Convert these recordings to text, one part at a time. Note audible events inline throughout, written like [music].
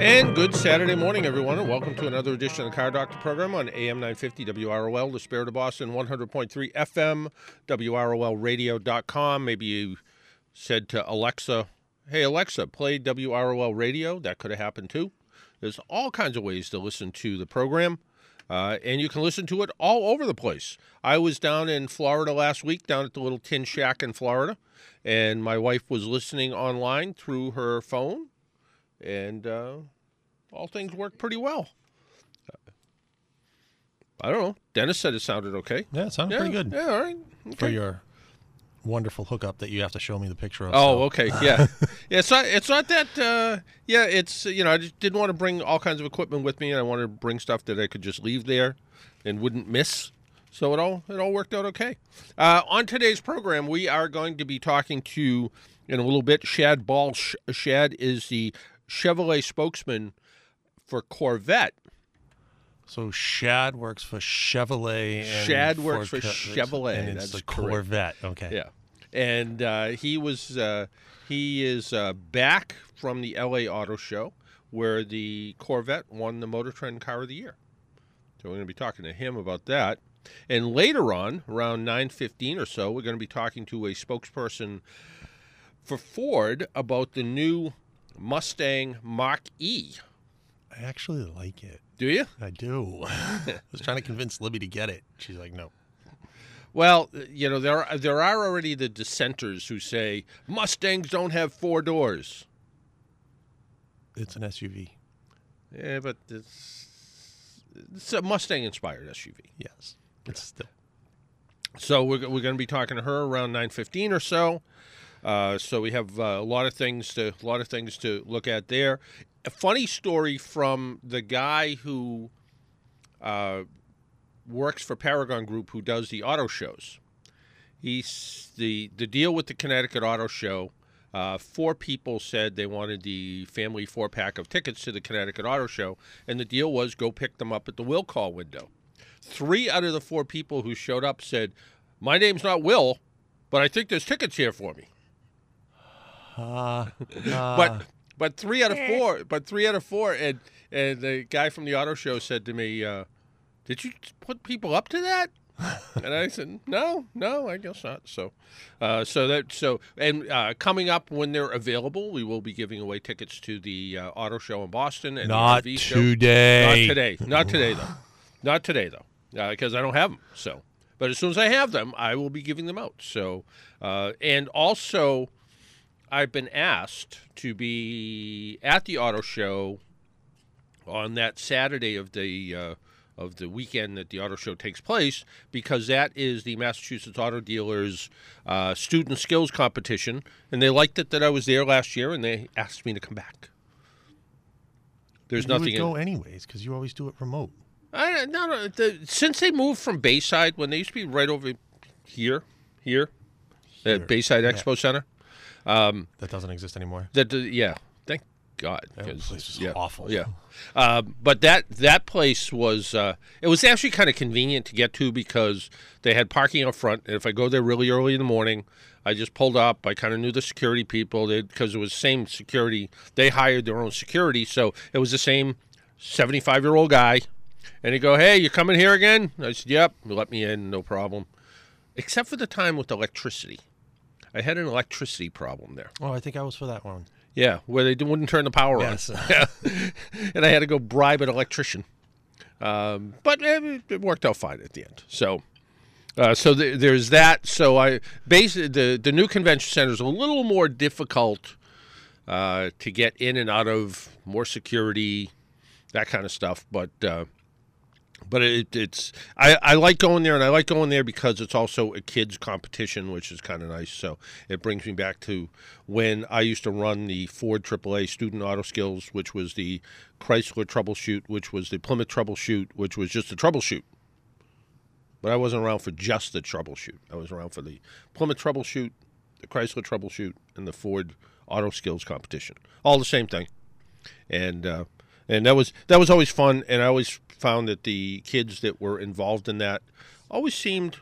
And good Saturday morning, everyone, and welcome to another edition of the Car Doctor program on AM 950 WROL, the Spirit of Boston, 100.3 FM, WROLradio.com. Maybe you said to Alexa, Hey, Alexa, play WROL radio. That could have happened too. There's all kinds of ways to listen to the program, uh, and you can listen to it all over the place. I was down in Florida last week, down at the little tin shack in Florida, and my wife was listening online through her phone and uh, all things worked pretty well. I don't know. Dennis said it sounded okay. Yeah, it sounded Yeah, pretty good Yeah, all right. for your wonderful hookup that you have to show me the picture of. Oh, so- okay. Yeah. [laughs] yeah, it's not it's not that uh yeah, it's you know, I just didn't want to bring all kinds of equipment with me and I wanted to bring stuff that I could just leave there and wouldn't miss. So it all it all worked out okay. Uh, on today's program, we are going to be talking to in a little bit Shad Balsh. Shad is the Chevrolet spokesman for Corvette. So Shad works for Chevrolet. And Shad works Ford for Chevrolet, and it's that's the correct. Corvette. Okay. Yeah, and uh, he was uh, he is uh, back from the L.A. Auto Show where the Corvette won the Motor Trend Car of the Year. So we're going to be talking to him about that. And later on, around nine fifteen or so, we're going to be talking to a spokesperson for Ford about the new Mustang Mach E. I actually like it. Do you? I do. [laughs] I was trying to convince Libby to get it. She's like, no. Well, uh, you know there are, there are already the dissenters who say Mustangs don't have four doors. It's an SUV. Yeah, but it's, it's a Mustang inspired SUV. Yes. It's still. So we're, we're going to be talking to her around nine fifteen or so. Uh, so we have uh, a lot of things to a lot of things to look at there. A funny story from the guy who uh, works for Paragon Group, who does the auto shows. He's the the deal with the Connecticut Auto Show. Uh, four people said they wanted the family four pack of tickets to the Connecticut Auto Show, and the deal was go pick them up at the will call window. Three out of the four people who showed up said, "My name's not Will, but I think there's tickets here for me." Uh, but but three out of four, but three out of four, and and the guy from the auto show said to me, uh, "Did you put people up to that?" [laughs] and I said, "No, no, I guess not." So, uh, so that so and uh, coming up when they're available, we will be giving away tickets to the uh, auto show in Boston and not the RV show. today. Not today. Not today though. [sighs] Not today though, because I don't have them. So, but as soon as I have them, I will be giving them out. So, uh, and also, I've been asked to be at the auto show on that Saturday of the uh, of the weekend that the auto show takes place because that is the Massachusetts Auto Dealers uh, Student Skills Competition, and they liked it that I was there last year, and they asked me to come back. There's you nothing. would in- go anyways because you always do it remote. I no, no the, since they moved from Bayside when they used to be right over here, here, Here, at Bayside yeah. Expo Center. Um, That doesn't exist anymore. that uh, yeah, thank God. That place was yeah, awful. Yeah, um, but that that place was uh, it was actually kind of convenient to get to because they had parking up front. And if I go there really early in the morning, I just pulled up. I kind of knew the security people because it was same security. They hired their own security, so it was the same seventy-five year old guy. And he go, "Hey, you coming here again?" I said, "Yep." Let me in, no problem. Except for the time with electricity, I had an electricity problem there. Oh, I think I was for that one. Yeah, where they wouldn't turn the power Yes. on. [laughs] Yeah. and I had to go bribe an electrician. Um, but it, it worked out fine at the end. So, uh, so th- there's that. So I basically the the new convention center is a little more difficult uh, to get in and out of, more security, that kind of stuff. But uh, but it, it's I, I like going there, and I like going there because it's also a kids competition, which is kind of nice. So it brings me back to when I used to run the Ford AAA Student Auto Skills, which was the Chrysler Troubleshoot, which was the Plymouth Troubleshoot, which was just a troubleshoot. But I wasn't around for just the troubleshoot. I was around for the Plymouth Troubleshoot, the Chrysler Troubleshoot, and the Ford Auto Skills competition. All the same thing, and uh, and that was that was always fun. And I always found that the kids that were involved in that always seemed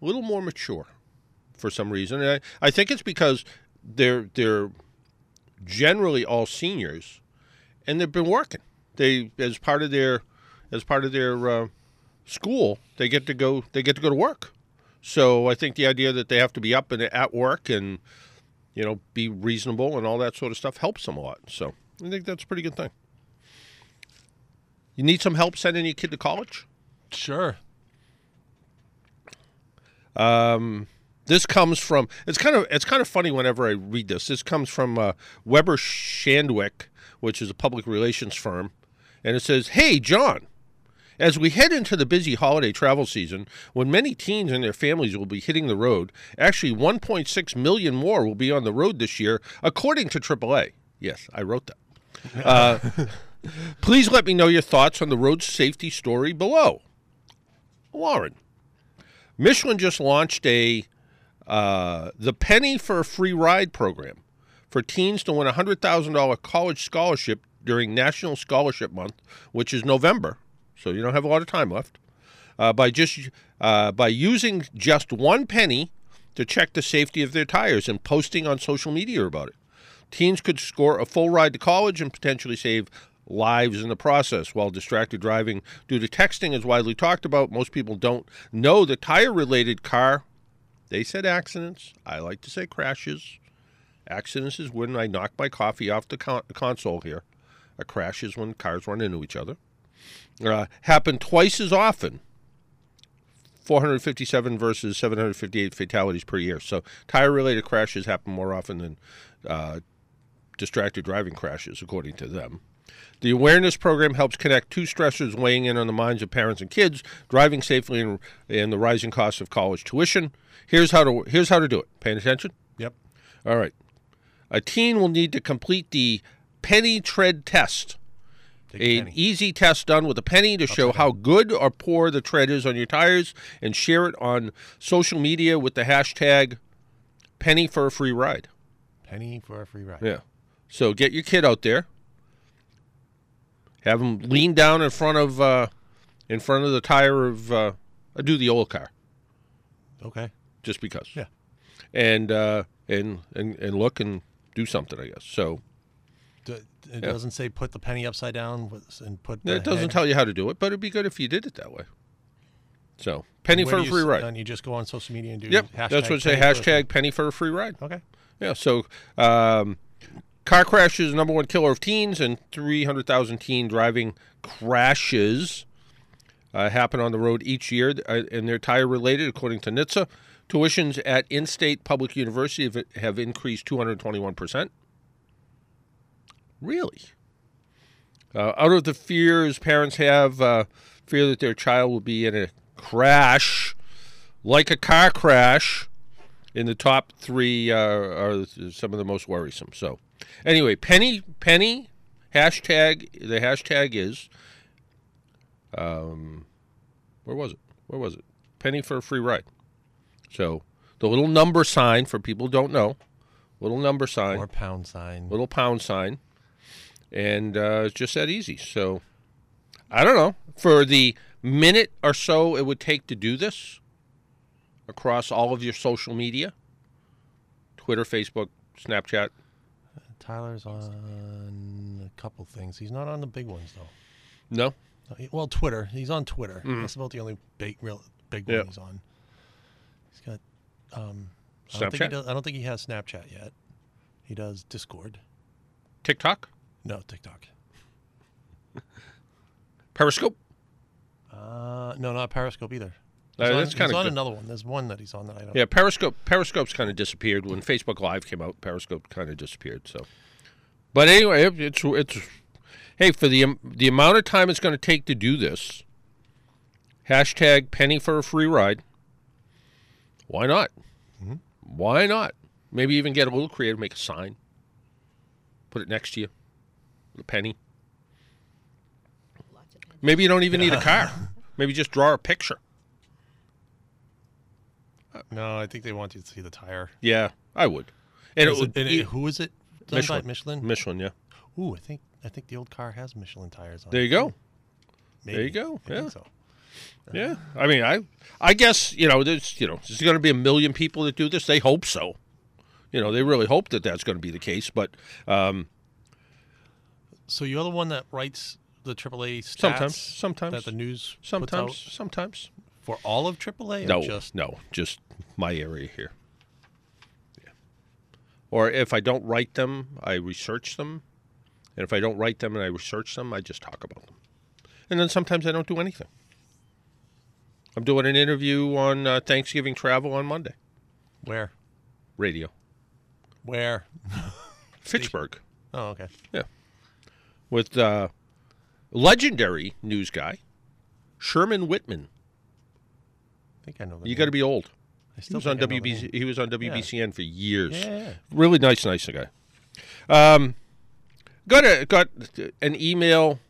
a little more mature for some reason. And I, I think it's because they're they're generally all seniors, and they've been working. They as part of their as part of their uh, school, they get to go they get to go to work. So I think the idea that they have to be up and at work and you know be reasonable and all that sort of stuff helps them a lot. So I think that's a pretty good thing. You need some help sending your kid to college? Sure. Um, this comes from it's kind of it's kind of funny whenever I read this. This comes from uh, Weber Shandwick, which is a public relations firm, and it says, "Hey, John." As we head into the busy holiday travel season, when many teens and their families will be hitting the road, actually 1.6 million more will be on the road this year, according to AAA. Yes, I wrote that. Uh, [laughs] please let me know your thoughts on the road safety story below. Lauren, Michelin just launched a uh, the penny for a free ride program for teens to win a hundred thousand dollar college scholarship during National Scholarship Month, which is November so you don't have a lot of time left. Uh, by just uh, by using just one penny to check the safety of their tires and posting on social media about it, teens could score a full ride to college and potentially save lives in the process. While distracted driving due to texting is widely talked about, most people don't know the tire-related car. They said accidents. I like to say crashes. Accidents is when I knock my coffee off the con- console here. A crash is when cars run into each other uh, happen twice as often 457 versus 758 fatalities per year. So tire related crashes happen more often than uh, distracted driving crashes, according to them. The awareness program helps connect two stressors weighing in on the minds of parents and kids: driving safely and, and the rising cost of college tuition. Here's how to here's how to do it. Paying attention. Yep. All right. A teen will need to complete the penny tread test Take an easy test done with a penny to show how good or poor the tread is on your tires and share it on social media with the hashtag penny for a free ride. penny for a free ride. Yeah. So get your kid out there. Have them lean down in front of uh, in front of the tire of uh, do the old car Okay. just because. Yeah. And uh, and and and look and do something, I guess. So It Yeah. doesn't say put the penny upside down and put. It doesn't head- tell you how to do it, but it'd be good if you did it that way. So penny for a free ride. And you just go on social media and do. Yep, Hashtag that's what it say. penny for a free- Hashtag penny for a free ride. Okay. Yeah, so um, car crashes number one killer of teens, and 300,000 teen driving crashes uh, happen on the road each year, uh, and they're tire related, according to NHTSA. Tuitions at in-state public university have, have increased 221 percent. Really? Uh, out of the fears parents have, uh, fear that their child will be in a crash, like a car crash, in the top three uh, are some of the most worrisome. So, anyway, penny penny hashtag the hashtag is um, where was it? Where was it? Penny for a free ride. So the little number sign for people who don't know, little number sign, Or pound sign. little pound sign, and uh, it's just that easy. So I don't know for the minute or so it would take to do this across all of your social media, Twitter, Facebook, Snapchat. Tyler's on a couple things. He's not on the big ones though. No, he- Well, Twitter. He's on Twitter. That's about the only big, real big one Mm-hmm. He's on. He's got. Um, I don't think he does. I don't think he has Snapchat yet. He does Discord. TikTok, No TikTok. Periscope. Uh, no, not Periscope either. Uh, He's on, that's kinda he's on good. another one. There's one that he's on that I don't. Yeah, Periscope. Periscope's kind of disappeared when Facebook Live came out. Periscope kind of disappeared. So, but anyway, it- it's it's hey for the am- the amount of time it's going to take to do this, Hashtag penny for a free ride. Why not? Why not? Maybe even get a little creative, make a sign, put it next to you, the penny. Maybe you don't even need a [laughs] car. Maybe just draw a picture. No, I think they want you to see the tire. Yeah, I would. And it it- and it- who is it? Done Michelin. Michelin. Michelin, yeah. Ooh, I think I think the old car has Michelin tires on. There you go. too. There you go, I yeah. so. Yeah, I mean, I, I guess you know, there's, you know, there's going to be a million people that do this. They hope so. You know, they really hope that that's going to be the case. But um, So you're the one that writes the AAA stats sometimes, sometimes, that the news sometimes, sometimes. For all of AAA. Or No, just no, just my area here. Yeah. Or if I don't write them, I research them, and if I don't write them and I research them, I just talk about them. And then sometimes I don't do anything. I'm doing an interview on uh, Thanksgiving travel on Monday. where Radio, where. [laughs] Fitchburg. Oh, okay. Yeah. With uh, legendary news guy Sherman Whitman. Think I know. You got to be old. I He was on think I know the WBC. He was on WBCN for years. Yeah, yeah, yeah. Really nice, nice guy. Um, got a got an email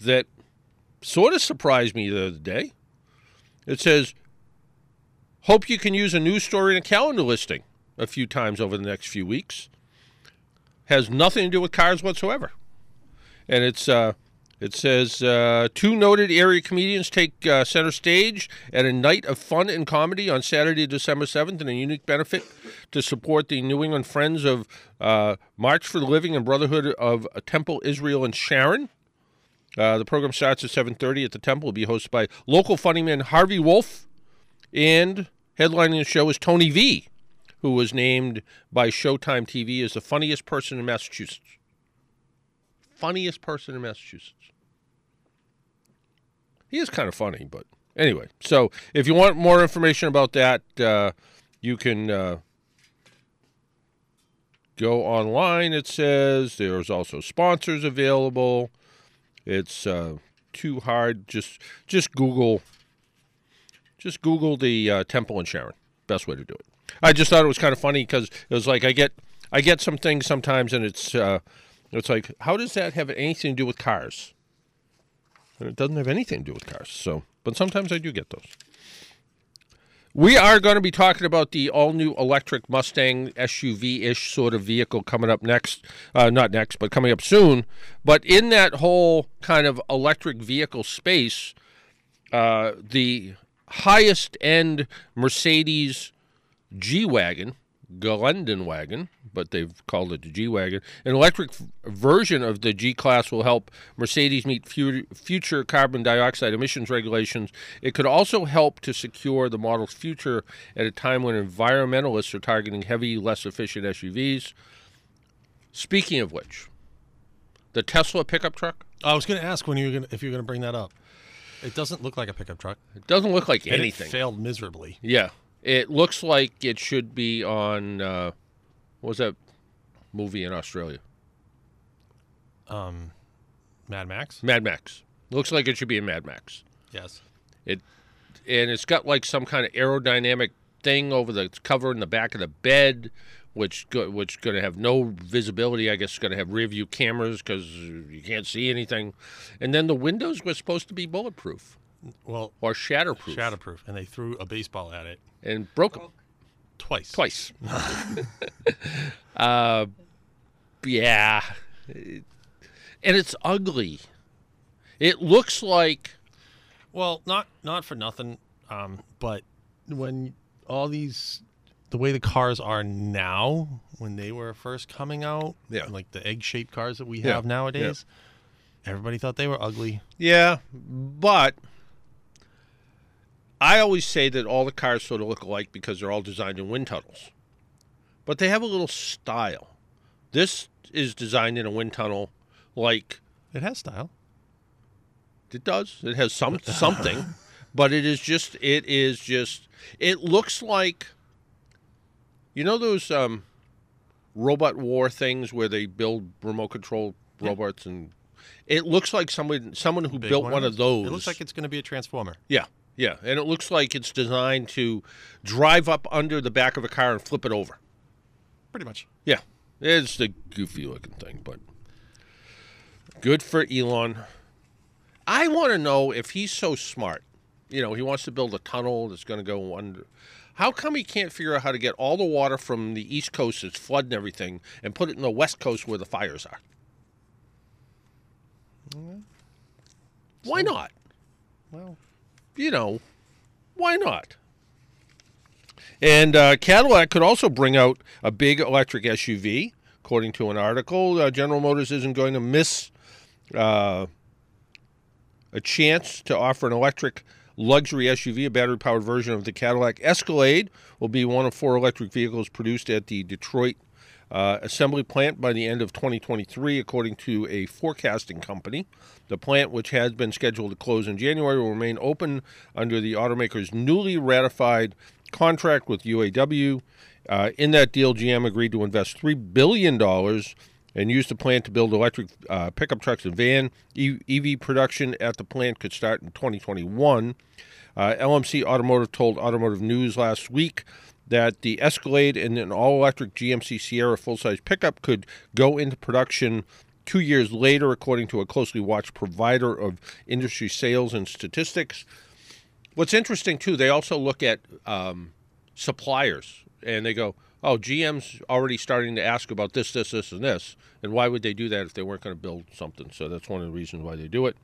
that sort of surprised me the other day. It says, "Hope you can use a news story in a calendar listing a few times over the next few weeks." Has nothing to do with cars whatsoever, and it's uh, it says uh, two noted area comedians take uh, center stage at a night of fun and comedy on Saturday, December seventh, in a unique benefit to support the New England Friends of uh, March for the Living and Brotherhood of Temple Israel and Sharon. Uh, the program starts at 7.30 at the temple. Will be hosted by local funny man Harvey Wolf, and headlining the show is Tony V, who was named by Showtime TV as the funniest person in Massachusetts. Funniest person in Massachusetts. He is kind of funny, but anyway. So if you want more information about that, uh, you can uh, go online. It says there's also sponsors available. It's uh, too hard. Just just Google. Just Google the uh, Temple and Sharon. Best way to do it. I just thought it was kind of funny because it was like I get I get some things sometimes, and it's uh, it's like how does that have anything to do with cars? And it doesn't have anything to do with cars. So, but sometimes I do get those. We are going to be talking about the all new electric Mustang SUV ish sort of vehicle coming up next. Uh, not next, but coming up soon. But in that whole kind of electric vehicle space, uh, the highest end Mercedes G Wagon, Gelände Wagon, but they've called it the G Wagon. An electric version of the G Class will help Mercedes meet fu- future carbon dioxide emissions regulations. It could also help to secure the model's future at a time when environmentalists are targeting heavy, less efficient SUVs. Speaking of which, the Tesla pickup truck, I was going to ask when you were gonna, if you were going to bring that up. It doesn't look like a pickup truck. it doesn't look like And anything. It failed miserably. Yeah, it looks like it should be on. Uh, what was that movie in Australia? Um, Mad Max. Mad Max. Looks like it should be in Mad Max. Yes. It and it's got like some kind of aerodynamic thing over the cover in the back of the bed, which go, which going to have no visibility. I guess it's going to have rear view cameras because you can't see anything. And then the windows were supposed to be bulletproof Well, or shatterproof, shatterproof, and they threw a baseball at it and broke 'em. twice. twice. [laughs] [laughs] uh, yeah, and it's ugly. It looks like Well, not not for nothing, um, but when all these, the way the cars are now, when they were first coming out, Yeah. like the egg-shaped cars that we Yeah, have nowadays, everybody thought they were ugly. yeah, but I always say that all the cars sort of look alike because they're all designed in wind tunnels, but they have a little style. This is designed in a wind tunnel, like It has style. It does. It has some [laughs] something, but it is just. It is just. It looks like. You know those um, robot war things where they build remote control robots and It looks like someone someone who Big built one of those. It looks like it's going to be a transformer. yeah, yeah, and it looks like it's designed to drive up under the back of a car and flip it over. Pretty much. Yeah, it's the goofy looking thing, but good for Elon. I want to know if he's so smart. You know, he wants to build a tunnel that's going to go under. How come he can't figure out how to get all the water from the East Coast that's flooding everything and put it in the West Coast where the fires are? Mm-hmm. Why not? Well, you know, why not? And uh, Cadillac could also bring out a big electric SUV, according to an article. Uh, General Motors isn't going to miss uh, a chance to offer an electric luxury SUV, a battery powered version of the Cadillac Escalade, will be one of four electric vehicles produced at the Detroit uh, assembly plant by the end of 2023, according to a forecasting company. The plant, which has been scheduled to close in January, will remain open under the automaker's newly ratified contract with UAW. Uh, in that deal, GM agreed to invest $3 billion and use the plant to build electric uh, pickup trucks and van. EV production at the plant could start in 2021. Uh, LMC Automotive told Automotive News last week that the Escalade and an all electric GMC Sierra full size pickup could go into production two years later, according to a closely watched provider of industry sales and statistics. What's interesting, too, they also look at um, suppliers and they go, oh, GM's already starting to ask about this, this, this, and this. And why would they do that if they weren't going to build something? So that's one of the reasons why they do it.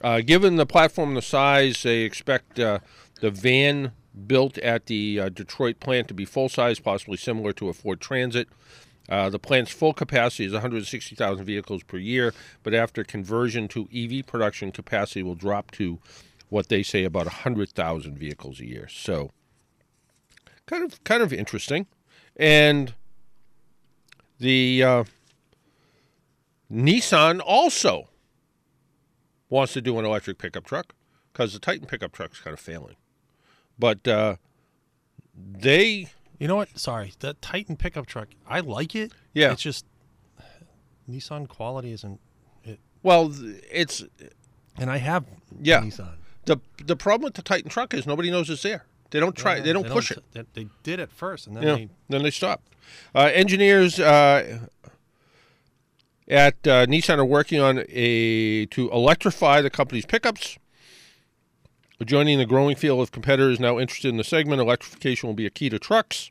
Uh, given the platform the size, they expect uh, the van built at the uh, Detroit plant to be full size, possibly similar to a Ford Transit. Uh, the plant's full capacity is 160,000 vehicles per year, but after conversion to EV production, capacity will drop to what they say about 100,000 vehicles a year. So, kind of kind of interesting. And the uh, Nissan also wants to do an electric pickup truck because the Titan pickup truck is kind of failing. But uh, they, you know what? Sorry, that Titan pickup truck. I like it. Yeah. It's just Nissan quality isn't it. well, it's And I have Yeah. Nissan. the the problem with the Titan truck is nobody knows it's there. They don't try. Yeah, they don't push it. They, they did it first, and then Yeah. they Then they stop. Uh, engineers uh, at uh, Nissan are working on a to electrify the company's pickups. Joining the growing field of competitors now interested in the segment, electrification will be a key to trucks.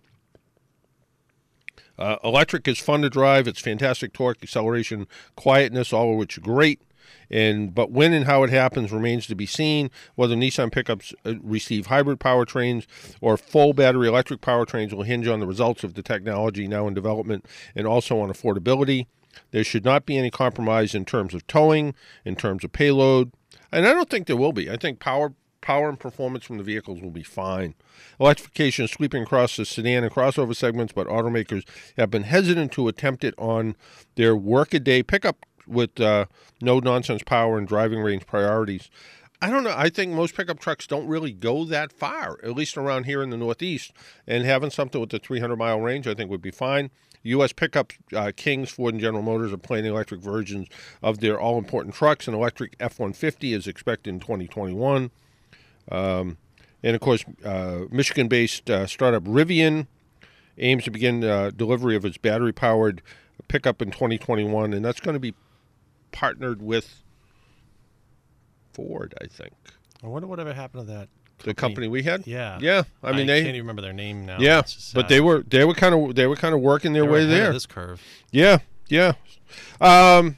Uh, electric is fun to drive. It's fantastic torque, acceleration, quietness, all of which are great. And but when and how it happens remains to be seen. Whether Nissan pickups uh, receive hybrid powertrains or full battery electric powertrains will hinge on the results of the technology now in development and also on affordability. There should not be any compromise in terms of towing, in terms of payload, and I don't think there will be. I think power power and performance from the vehicles will be fine. Electrification is sweeping across the sedan and crossover segments, but automakers have been hesitant to attempt it on their workaday pickup with uh, no nonsense power and driving range priorities. I don't know. I think most pickup trucks don't really go that far, at least around here in the Northeast. And having something with the 300 mile range, I think, would be fine. U.S. pickup uh, kings, Ford and General Motors are planning electric versions of their all important trucks. An electric F 150 is expected in 2021. Um, and of course, uh, Michigan based uh, startup Rivian aims to begin uh, delivery of its battery powered pickup in 2021. And that's going to be partnered with Ford, I think. I wonder whatever happened to that. The company we had? Yeah. Yeah. I mean, they. can't even remember their name now. Yeah, but they were they were kind of they were kind of working their way there. This curve. Yeah, yeah. Um,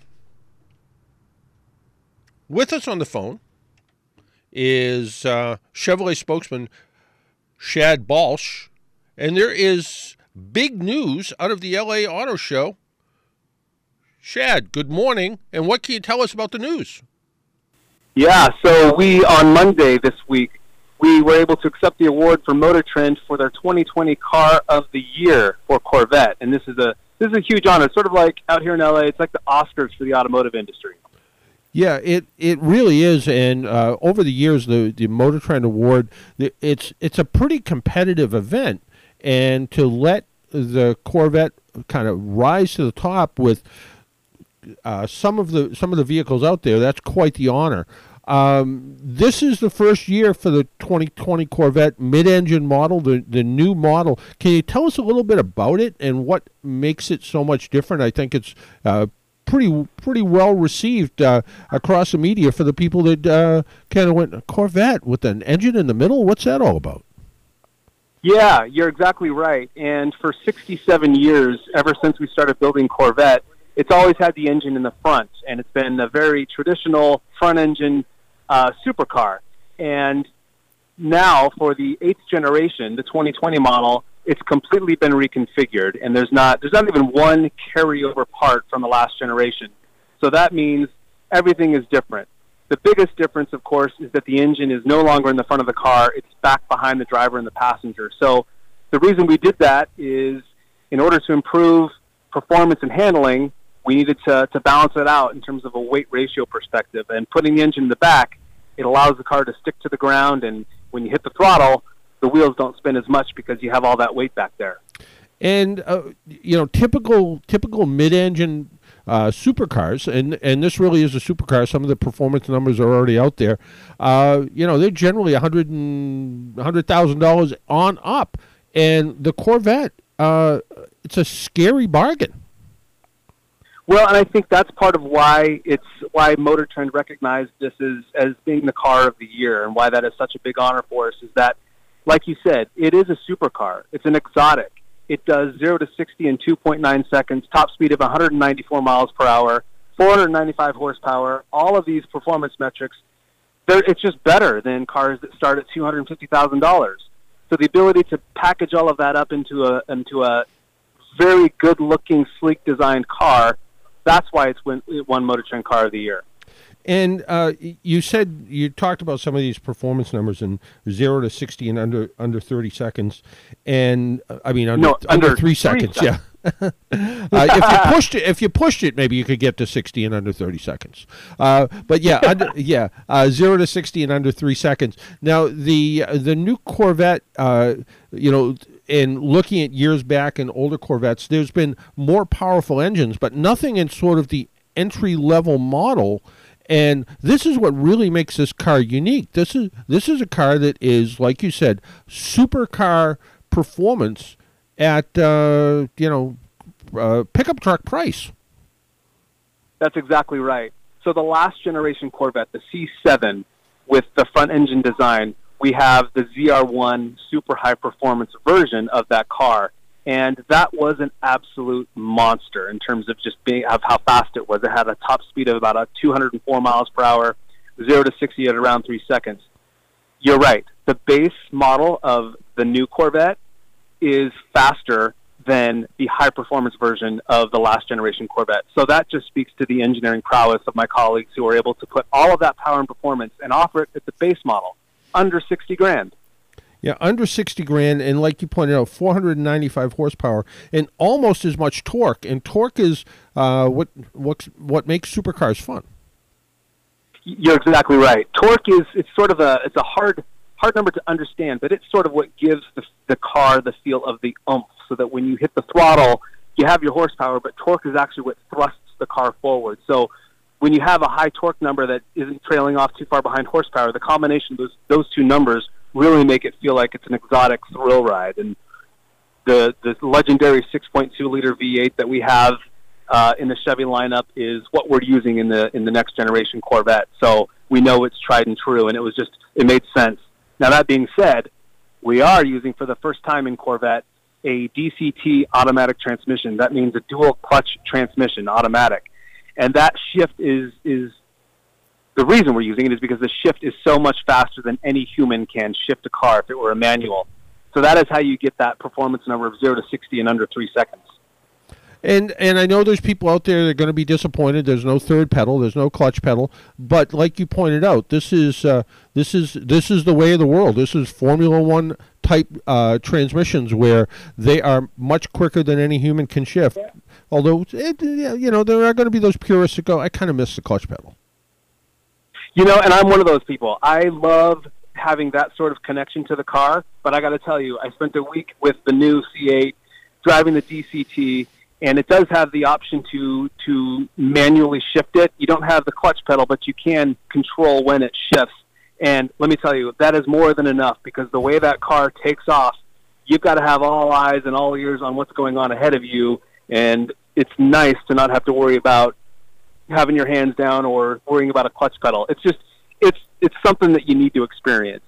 with us on the phone is uh, Chevrolet spokesman Shad Balsh, and there is big news out of the LA Auto Show. Shad, good morning, and what can you tell us about the news? Yeah, so we on Monday this week we were able to accept the award for Motor Trend for their 2020 Car of the Year for Corvette, and this is a this is a huge honor. It's sort of like out here in LA, it's like the Oscars for the automotive industry. Yeah, it, it really is, and uh, over the years, the the Motor Trend Award, it's it's a pretty competitive event, and to let the Corvette kind of rise to the top with uh, some of the some of the vehicles out there, that's quite the honor. Um, this is the first year for the 2020 Corvette mid-engine model, the the new model. Can you tell us a little bit about it and what makes it so much different? I think it's uh, pretty pretty well received uh, across the media for the people that uh, kind of went Corvette with an engine in the middle. What's that all about? Yeah, you're exactly right. And for 67 years, ever since we started building Corvette, it's always had the engine in the front, and it's been a very traditional front engine uh, supercar. And now, for the eighth generation, the 2020 model, it's completely been reconfigured, and there's not there's not even one carryover part from the last generation. So that means everything is different. The biggest difference, of course, is that the engine is no longer in the front of the car; it's back behind the driver and the passenger. So the reason we did that is in order to improve performance and handling, we needed to, to balance it out in terms of a weight ratio perspective. And putting the engine in the back, it allows the car to stick to the ground, and when you hit the throttle, the wheels don't spin as much because you have all that weight back there. And uh, you know, typical typical mid-engine uh, supercars, and and this really is a supercar. Some of the performance numbers are already out there. Uh, you know, they're generally a hundred and hundred thousand dollars on up, and the Corvette, uh, it's a scary bargain. Well, and I think that's part of why it's why Motor Trend recognized this as as being the car of the year, and why that is such a big honor for us. Is that, like you said, it is a supercar. It's an exotic. It does zero to sixty in two point nine seconds, top speed of one hundred and ninety four miles per hour, four hundred ninety five horsepower. All of these performance metrics, it's just better than cars that start at two hundred fifty thousand dollars. So the ability to package all of that up into a into a very good looking, sleek designed car that's why it's won, it won Motor Trend Car of the Year. And uh, you said you talked about some of these performance numbers in zero to sixty in under under thirty seconds, and uh, I mean under, no, under, under three, seconds, seconds. yeah. [laughs] uh, if you pushed it, if you pushed it, maybe you could get to sixty in under thirty seconds. Uh, but yeah, under, [laughs] yeah, uh, zero to sixty in under three seconds. Now the the new Corvette, uh, you know, in looking at years back and older Corvettes, there's been more powerful engines, but nothing in sort of the entry level model. And this is what really makes this car unique. This is this is a car that is, like you said, supercar performance at uh, you know uh, pickup truck price. That's exactly right. So the last generation Corvette, the C7, with the front engine design, we have the ZR1 super high performance version of that car. And that was an absolute monster in terms of just being of how fast it was. It had a top speed of about a 204 miles per hour, zero to 60 at around three seconds. You're right. The base model of the new Corvette is faster than the high performance version of the last generation Corvette. So that just speaks to the engineering prowess of my colleagues who are able to put all of that power and performance and offer it at the base model under 60 grand. Yeah, under 60 grand, and like you pointed out, 495 horsepower, and almost as much torque. And torque is uh, what what what makes supercars fun. You're exactly right. Torque is it's sort of a it's a hard hard number to understand, but it's sort of what gives the the car the feel of the oomph, so that when you hit the throttle, you have your horsepower, but torque is actually what thrusts the car forward. So when you have a high torque number that isn't trailing off too far behind horsepower, the combination of those, those two numbers really make it feel like it's an exotic thrill ride. And the the legendary 6.2 liter V8 that we have uh, in the Chevy lineup is what we're using in the in the next generation Corvette. So we know it's tried and true, and it was just it made sense. Now that being said, we are using for the first time in Corvette a DCT automatic transmission. That means a dual clutch transmission, automatic and that shift is is the reason we're using it is because the shift is so much faster than any human can shift a car if it were a manual. So that is how you get that performance number of zero to sixty in under three seconds. And and I know there's people out there that are going to be disappointed. There's no third pedal. There's no clutch pedal. But like you pointed out, this is uh, this is this is the way of the world. This is Formula One type uh, transmissions where they are much quicker than any human can shift. Although, it, you know, there are going to be those purists that go, I kind of miss the clutch pedal. You know, and I'm one of those people. I love having that sort of connection to the car, but I got to tell you, I spent a week with the new C8 driving the DCT, and it does have the option to to manually shift it. You don't have the clutch pedal, but you can control when it shifts. And let me tell you, that is more than enough because the way that car takes off, you've got to have all eyes and all ears on what's going on ahead of you. And it's nice to not have to worry about having your hands down or worrying about a clutch pedal. It's just it's it's something that you need to experience.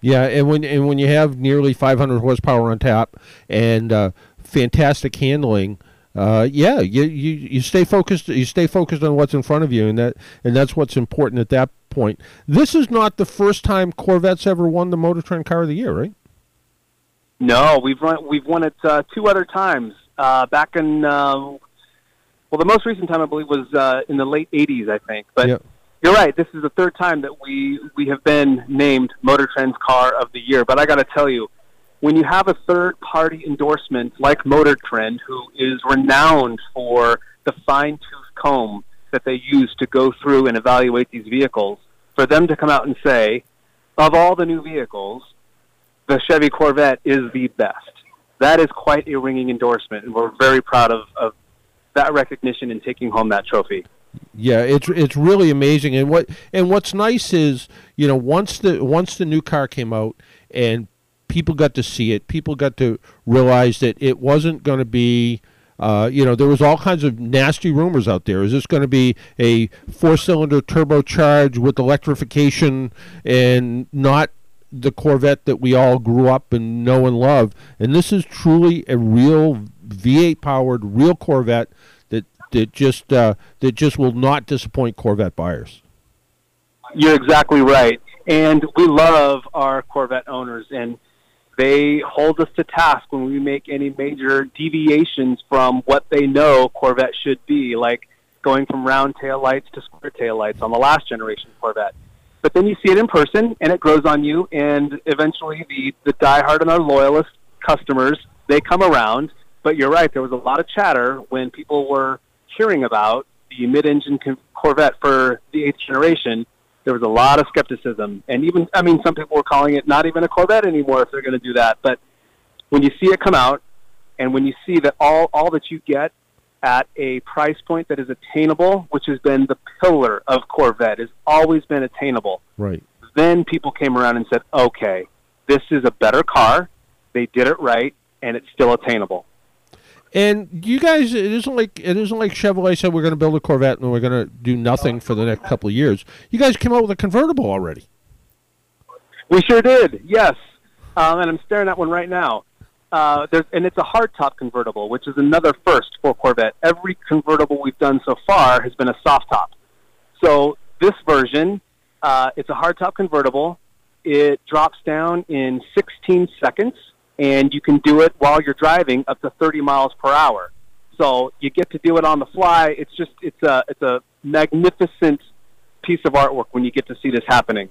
Yeah, and when and when you have nearly 500 horsepower on tap and uh, fantastic handling, uh, yeah, you, you you stay focused. You stay focused on what's in front of you, and that and that's what's important at that point. This is not the first time Corvette's ever won the Motor Trend Car of the Year, right? No, we've run we've won it uh, two other times. Uh, back in uh, well, the most recent time I believe was uh, in the late '80s, I think. But Yep. you're right. This is the third time that we we have been named Motor Trend's Car of the Year. But I got to tell you, when you have a third party endorsement like Motor Trend, who is renowned for the fine tooth comb that they use to go through and evaluate these vehicles, for them to come out and say, of all the new vehicles, the Chevy Corvette is the best. That is quite a ringing endorsement, and we're very proud of, of that recognition and taking home that trophy. Yeah, it's it's really amazing, and what and what's nice is you know once the once the new car came out and people got to see it, people got to realize that it wasn't going to be. Uh, you know, there was all kinds of nasty rumors out there. Is this going to be a four-cylinder turbocharged with electrification and not the Corvette that we all grew up and know and love? And this is truly a real V8 powered, real Corvette that that just uh, that just will not disappoint Corvette buyers. You're exactly right. And we love our Corvette owners, and they hold us to task when we make any major deviations from what they know Corvette should be, like going from round tail lights to square tail lights on the last generation Corvette. But then you see it in person, and it grows on you, and eventually the, the diehard and our loyalist customers, they come around. But you're right, there was a lot of chatter when people were hearing about the mid-engine Corvette for the eighth generation there was a lot of skepticism, and even I mean, some people were calling it not even a Corvette anymore if they're going to do that. But when you see it come out, and when you see that all all that you get at a price point that is attainable, which has been the pillar of Corvette, has always been attainable. Right. Then people came around and said, "Okay, this is a better car. They did it right, and it's still attainable." And you guys, it isn't like it isn't like Chevrolet said we're going to build a Corvette and we're going to do nothing for the next couple of years. You guys came out with a convertible already. We sure did, yes. Um, and I'm staring at one right now. Uh, and it's a hardtop convertible, which is another first for Corvette. Every convertible we've done so far has been a soft top. So this version, uh, it's a hardtop convertible. It drops down in 16 seconds, and you can do it while you're driving up to 30 miles per hour. So you get to do it on the fly. It's just it's a it's a magnificent piece of artwork when you get to see this happening.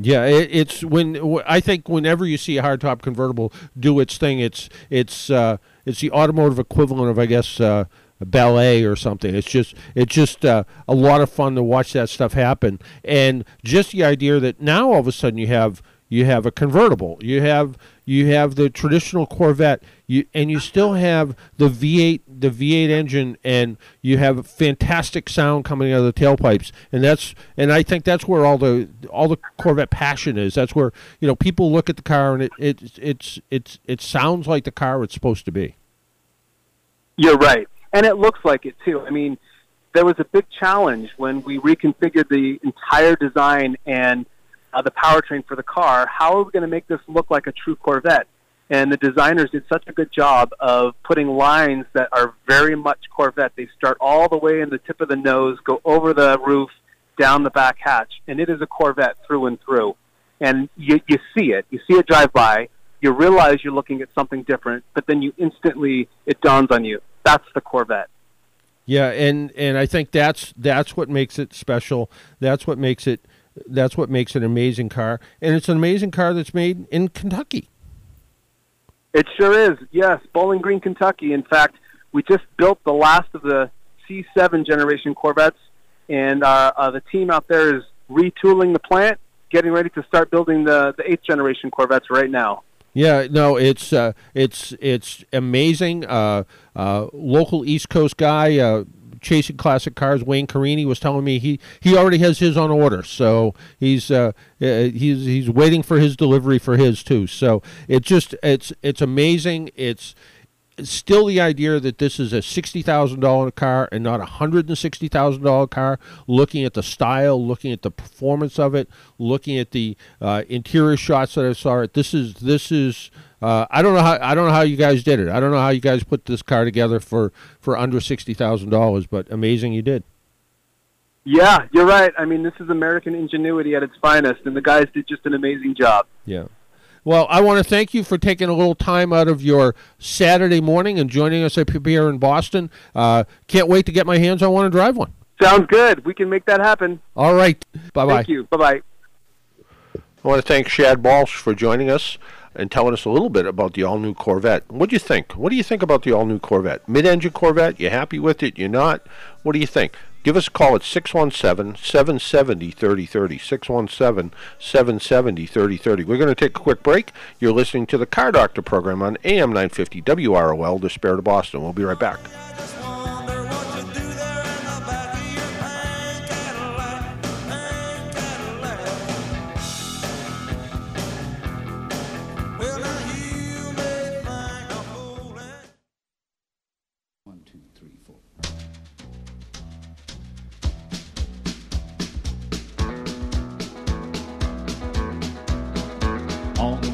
Yeah, it, it's when I think whenever you see a hardtop convertible do its thing, it's it's uh, it's the automotive equivalent of I guess uh, ballet or something. It's just it's just uh, a lot of fun to watch that stuff happen, and just the idea that now all of a sudden you have you have a convertible, you have you have the traditional Corvette, you and you still have the V8 the V8 engine, and you have fantastic sound coming out of the tailpipes, and that's and I think that's where all the all the Corvette passion is. That's where you know people look at the car and it it it's it's it sounds like the car it's supposed to be. You're right. And it looks like it too. I mean, there was a big challenge when we reconfigured the entire design and uh, the powertrain for the car. How are we going to make this look like a true Corvette? And the designers did such a good job of putting lines that are very much Corvette. They start all the way in the tip of the nose, go over the roof, down the back hatch, and it is a Corvette through and through. And you, you see it. You see it drive by. You realize you're looking at something different, but then you instantly, it dawns on you. That's the Corvette. Yeah, and and I think that's that's what makes it special. That's what makes it that's what makes it an amazing car, and it's an amazing car that's made in Kentucky. It sure is. Yes, Bowling Green, Kentucky. In fact, we just built the last of the C7 generation Corvettes, and uh, uh, the team out there is retooling the plant, getting ready to start building the the eighth generation Corvettes right now. Yeah, no, it's uh, it's it's amazing. Uh, uh, local East Coast guy uh, chasing classic cars, Wayne Carini was telling me he, he already has his on order, so he's uh, uh, he's he's waiting for his delivery for his too. So it just it's it's amazing. It's still the idea that this is a sixty thousand dollar car and not a hundred and sixty thousand dollar car. Looking at the style, looking at the performance of it, looking at the uh, interior shots that I saw it. This is this is. Uh, I don't know how I don't know how you guys did it. I don't know how you guys put this car together for for under sixty thousand dollars, but amazing you did. Yeah, you're right. I mean, this is American ingenuity at its finest, and the guys did just an amazing job. Yeah. Well, I want to thank you for taking a little time out of your Saturday morning and joining us up here in Boston. Uh, can't wait to get my hands on one and drive one. Sounds good. We can make that happen. All right. Bye bye. Thank you. Bye bye. I want to thank Shad Balsh for joining us and telling us a little bit about the all-new Corvette. What do you think? What do you think about the all-new Corvette? Mid-engine Corvette? You happy with it? You're not? What do you think? Give us a call at 617-770-3030. 617-770-3030. We're going to take a quick break. You're listening to the Car Doctor program on AM 950 WROL, the Spirit of Boston. We'll be right back.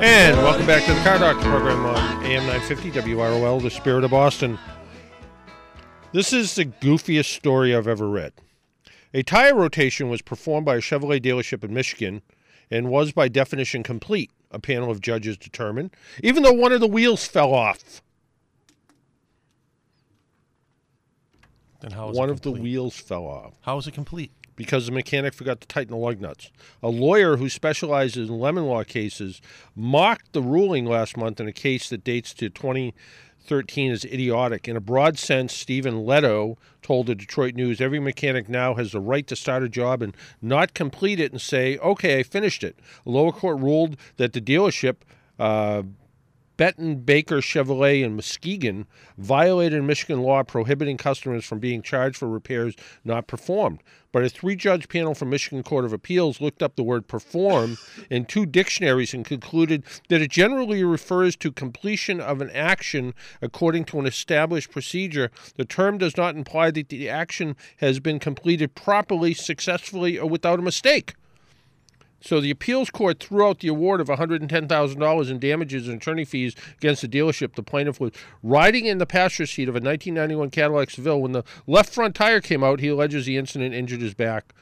And welcome back to the Car Doctor program on AM 950 WROL, the Spirit of Boston. This is the goofiest story I've ever read. A tire rotation was performed by a Chevrolet dealership in Michigan and was by definition complete, a panel of judges determined, even though one of the wheels fell off. Then how One it of the wheels fell off. How was it complete? Because the mechanic forgot to tighten the lug nuts. A lawyer who specializes in lemon law cases mocked the ruling last month in a case that dates to 2013 as idiotic. In a broad sense, Stephen Leto told the Detroit News every mechanic now has the right to start a job and not complete it and say, okay, I finished it. A lower court ruled that the dealership. Uh, Benton Baker Chevrolet in Muskegon violated Michigan law prohibiting customers from being charged for repairs not performed. But a three judge panel from Michigan Court of Appeals looked up the word perform in two dictionaries and concluded that it generally refers to completion of an action according to an established procedure. The term does not imply that the action has been completed properly, successfully, or without a mistake. So the appeals court threw out the award of $110,000 in damages and attorney fees against the dealership. The plaintiff was riding in the passenger seat of a 1991 Cadillac Seville. When the left front tire came out, he alleges the incident injured his back.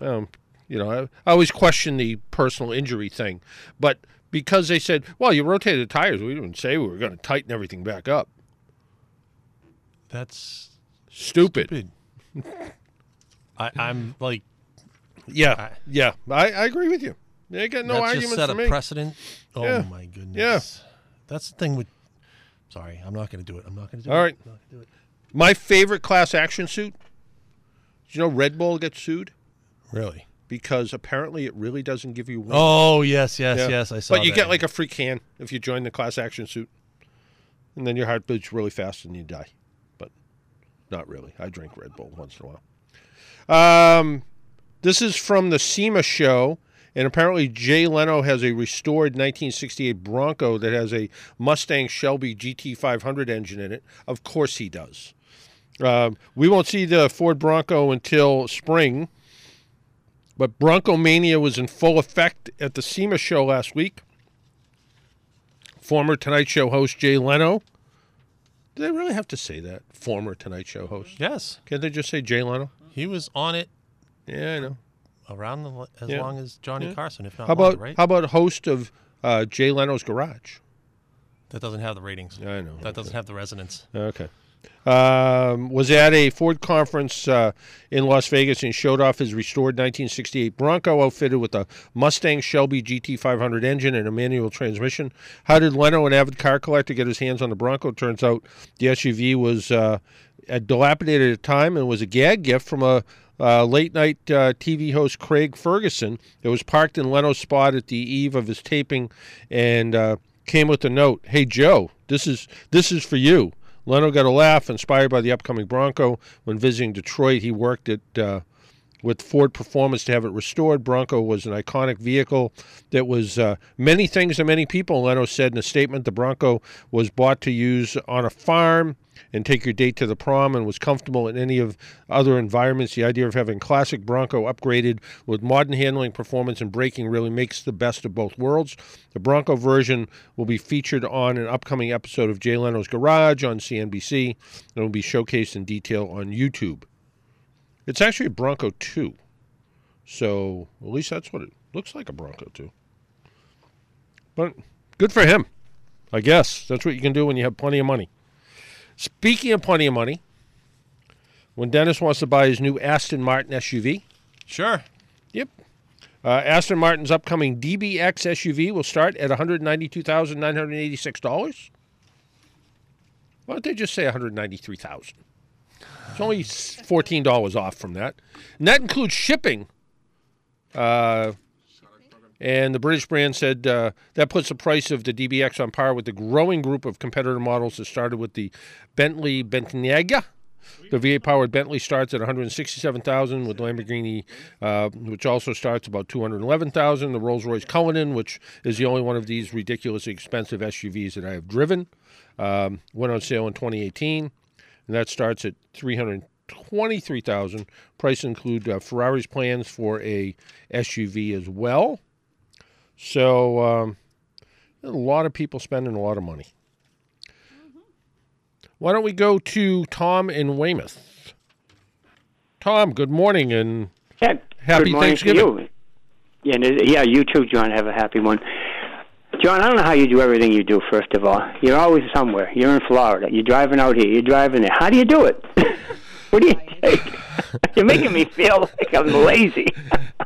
Um, you know, I, I always question the personal injury thing, but because they said, "Well, you rotated the tires," we didn't say we were going to tighten everything back up. That's Stupid. stupid. [laughs] I, I'm like, Yeah, I- yeah, I, I agree with you. They got no arguments just set a me. precedent. Oh Yeah. my goodness. Yeah. That's the thing with. Sorry, I'm not going to do it. I'm not going to do All it. All right, I'm not gonna do it. My favorite class action suit. Did you know Red Bull gets sued Really? because apparently it really doesn't give you. wind. Oh yes, yes, Yeah. yes. I saw. That. But you that. get like a free can if you join the class action suit, and then your heart beats really fast and you die. But not really. I drink Red Bull once in a while. Um, this is from the SEMA show, and apparently Jay Leno has a restored 1968 Bronco that has a Mustang Shelby GT500 engine in it. Of course he does. Um, we won't see the Ford Bronco until spring. But Bronco Mania was in full effect at the SEMA show last week. Former Tonight Show host Jay Leno. Do they really have to say that? Former Tonight Show host. Yes, Can't they just say Jay Leno? he was on it Yeah, I know. around the, as Yeah. long as Johnny Yeah. Carson, if not How about longer, right? how about host of uh, Jay Leno's Garage. That doesn't have the ratings. I know. That doesn't have the resonance. Okay. Um, was at a Ford conference uh, in Las Vegas and showed off his restored 1968 Bronco outfitted with a Mustang Shelby GT500 engine and a manual transmission. How did Leno, an avid car collector, get his hands on the Bronco? Turns out the SUV was uh, dilapidated at the time and was a gag gift from a uh, late night uh, TV host Craig Ferguson. It was parked in Leno's spot at the eve of his taping and uh, came with a note Hey, Joe, this is, this is for you. Leno got a laugh inspired by the upcoming Bronco. When visiting Detroit, he worked at uh, with Ford Performance to have it restored. Bronco was an iconic vehicle that was uh, many things to many people. Leno said in a statement the Bronco was bought to use on a farm and take your date to the prom and was comfortable in any of other environments. The idea of having classic Bronco upgraded with modern handling, performance, and braking really makes the best of both worlds. The Bronco version will be featured on an upcoming episode of Jay Leno's Garage on CNBC and will be showcased in detail on YouTube. It's actually a Bronco 2. So at least that's what it looks like a Bronco 2. But good for him. I guess that's what you can do when you have plenty of money. Speaking of plenty of money, when Dennis wants to buy his new Aston Martin SUV, Sure. yep. Uh, Aston Martin's upcoming DBX SUV will start at $192,986. Why don't they just say 193,000? It's only $14 off from that. And that includes shipping. Uh, and the British brand said uh, that puts the price of the DBX on par with the growing group of competitor models that started with the Bentley Bentayga. The V8 powered Bentley starts at 167,000 with Lamborghini, uh, which also starts about 211,000. The Rolls Royce Cullinan, which is the only one of these ridiculously expensive SUVs that I have driven, um, went on sale in 2018, and that starts at 323,000. Price include uh, Ferrari's plans for a SUV as well. So um, a lot of people spending a lot of money. Why don't we go to Tom in Weymouth? Tom, good morning and Yeah, Happy good morning Thanksgiving. To you. Yeah, yeah, you too, John. Have a happy one. John, I don't know how you do everything you do. First of all, you're always somewhere. You're in Florida. You're driving out here. You're driving there. How do you do it? [laughs] what do you take? [laughs] you're making me feel like I'm lazy.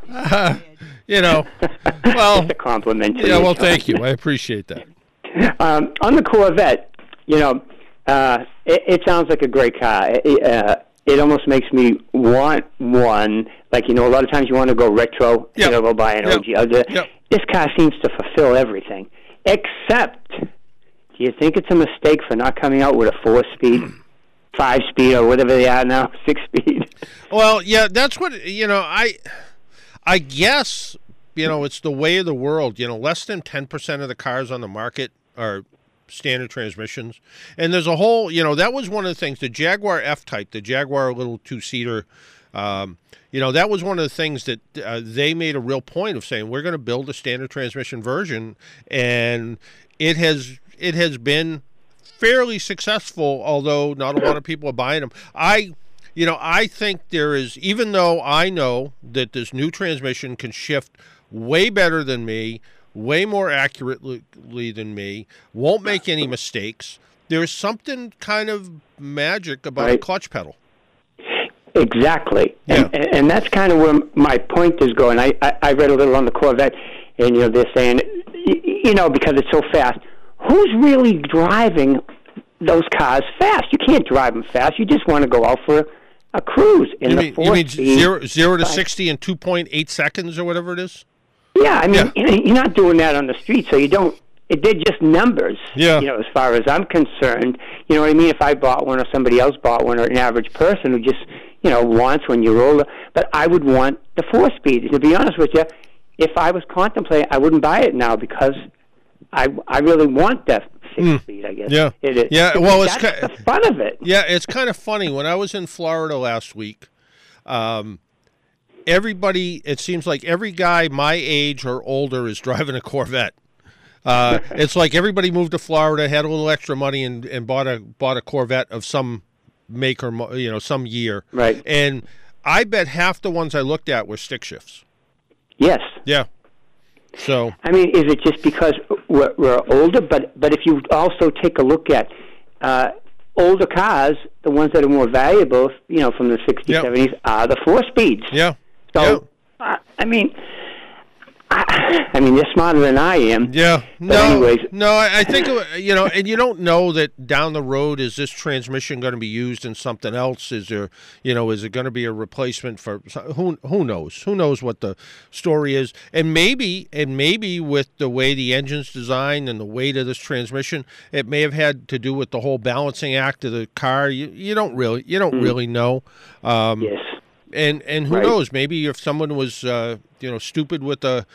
[laughs] you know, [laughs] well, It's a compliment yeah, well, thank you. I appreciate that. [laughs] Um, on the Corvette, you know, uh, it, it sounds like a great car. It, uh, it almost makes me want one. Like you know, a lot of times you want to go retro. Yep. You know, go buy an Yep. OG. Other- Yep. This car seems to fulfill everything, except. Do you think it's a mistake for not coming out with a four-speed, five-speed, or whatever they are now, [laughs] six-speed? Well, yeah, that's what you know. I, I guess you know it's the way of the world. You know, less than ten percent of the cars on the market are standard transmissions, and there's a whole. You know, that was one of the things. The Jaguar F Type, the Jaguar little two-seater. Um, you know, that was one of the things that uh, they made a real point of saying we're going to build a standard transmission version, and it has it has been fairly successful, although not a lot of people are buying them. I, you know, I think there is, even though I know that this new transmission can shift way better than me, way more accurately than me, won't make any mistakes. There's something kind of magic about a clutch pedal. Exactly, Yeah. and, and that's kind of where my point is going. I, I I read a little on the Corvette, and you know they're saying, you know, because it's so fast, who's really driving those cars fast? You can't drive them fast. You just want to go out for a cruise in You the mean, four you mean zero, zero to. 60 in 2.8 seconds or whatever it is? Yeah, I mean, Yeah. [laughs] you're not doing that on the street, so you don't. It, they're just numbers. Yeah. You know, as far as I'm concerned, you know what I mean. If I bought one, or somebody else bought one, or an average person who just, you know, wants when you're older, but I would want the four speed. To be honest with you, if I was contemplating, I wouldn't buy it now because I I really want that six speed. I guess. Yeah. It is. Yeah, well, it's that's ki- the fun of it. Yeah, it's kind of funny. When I was in Florida last week, um, everybody, it seems like every guy my age or older is [laughs] driving a Corvette. Uh, [laughs] it's like everybody moved to Florida, had a little extra money, and, and bought a bought a Corvette of some make or you know some year. Right. And I bet half the ones I looked at were stick shifts. Yes. Yeah. So I mean, is it just because we're, we're older? But but if you also take a look at uh, older cars, the ones that are more valuable, you know, from the 60s, Yep. 70s, are the four speeds. yeah, So, I mean, I, [laughs] I mean, they're smarter than I am. Yeah. But No. anyways- no. I I think uh, you know, and you don't know that down the road is this transmission going to be used in something else? Is there, you know, is it going to be a replacement for who? Who knows? Who knows what the story is? And maybe, and maybe with the way the engine's designed and the weight of this transmission, it may have had to do with the whole balancing act of the car. You you don't really you don't really know. Um, Yes. And and who Right. knows? Maybe if someone was uh, you know stupid with a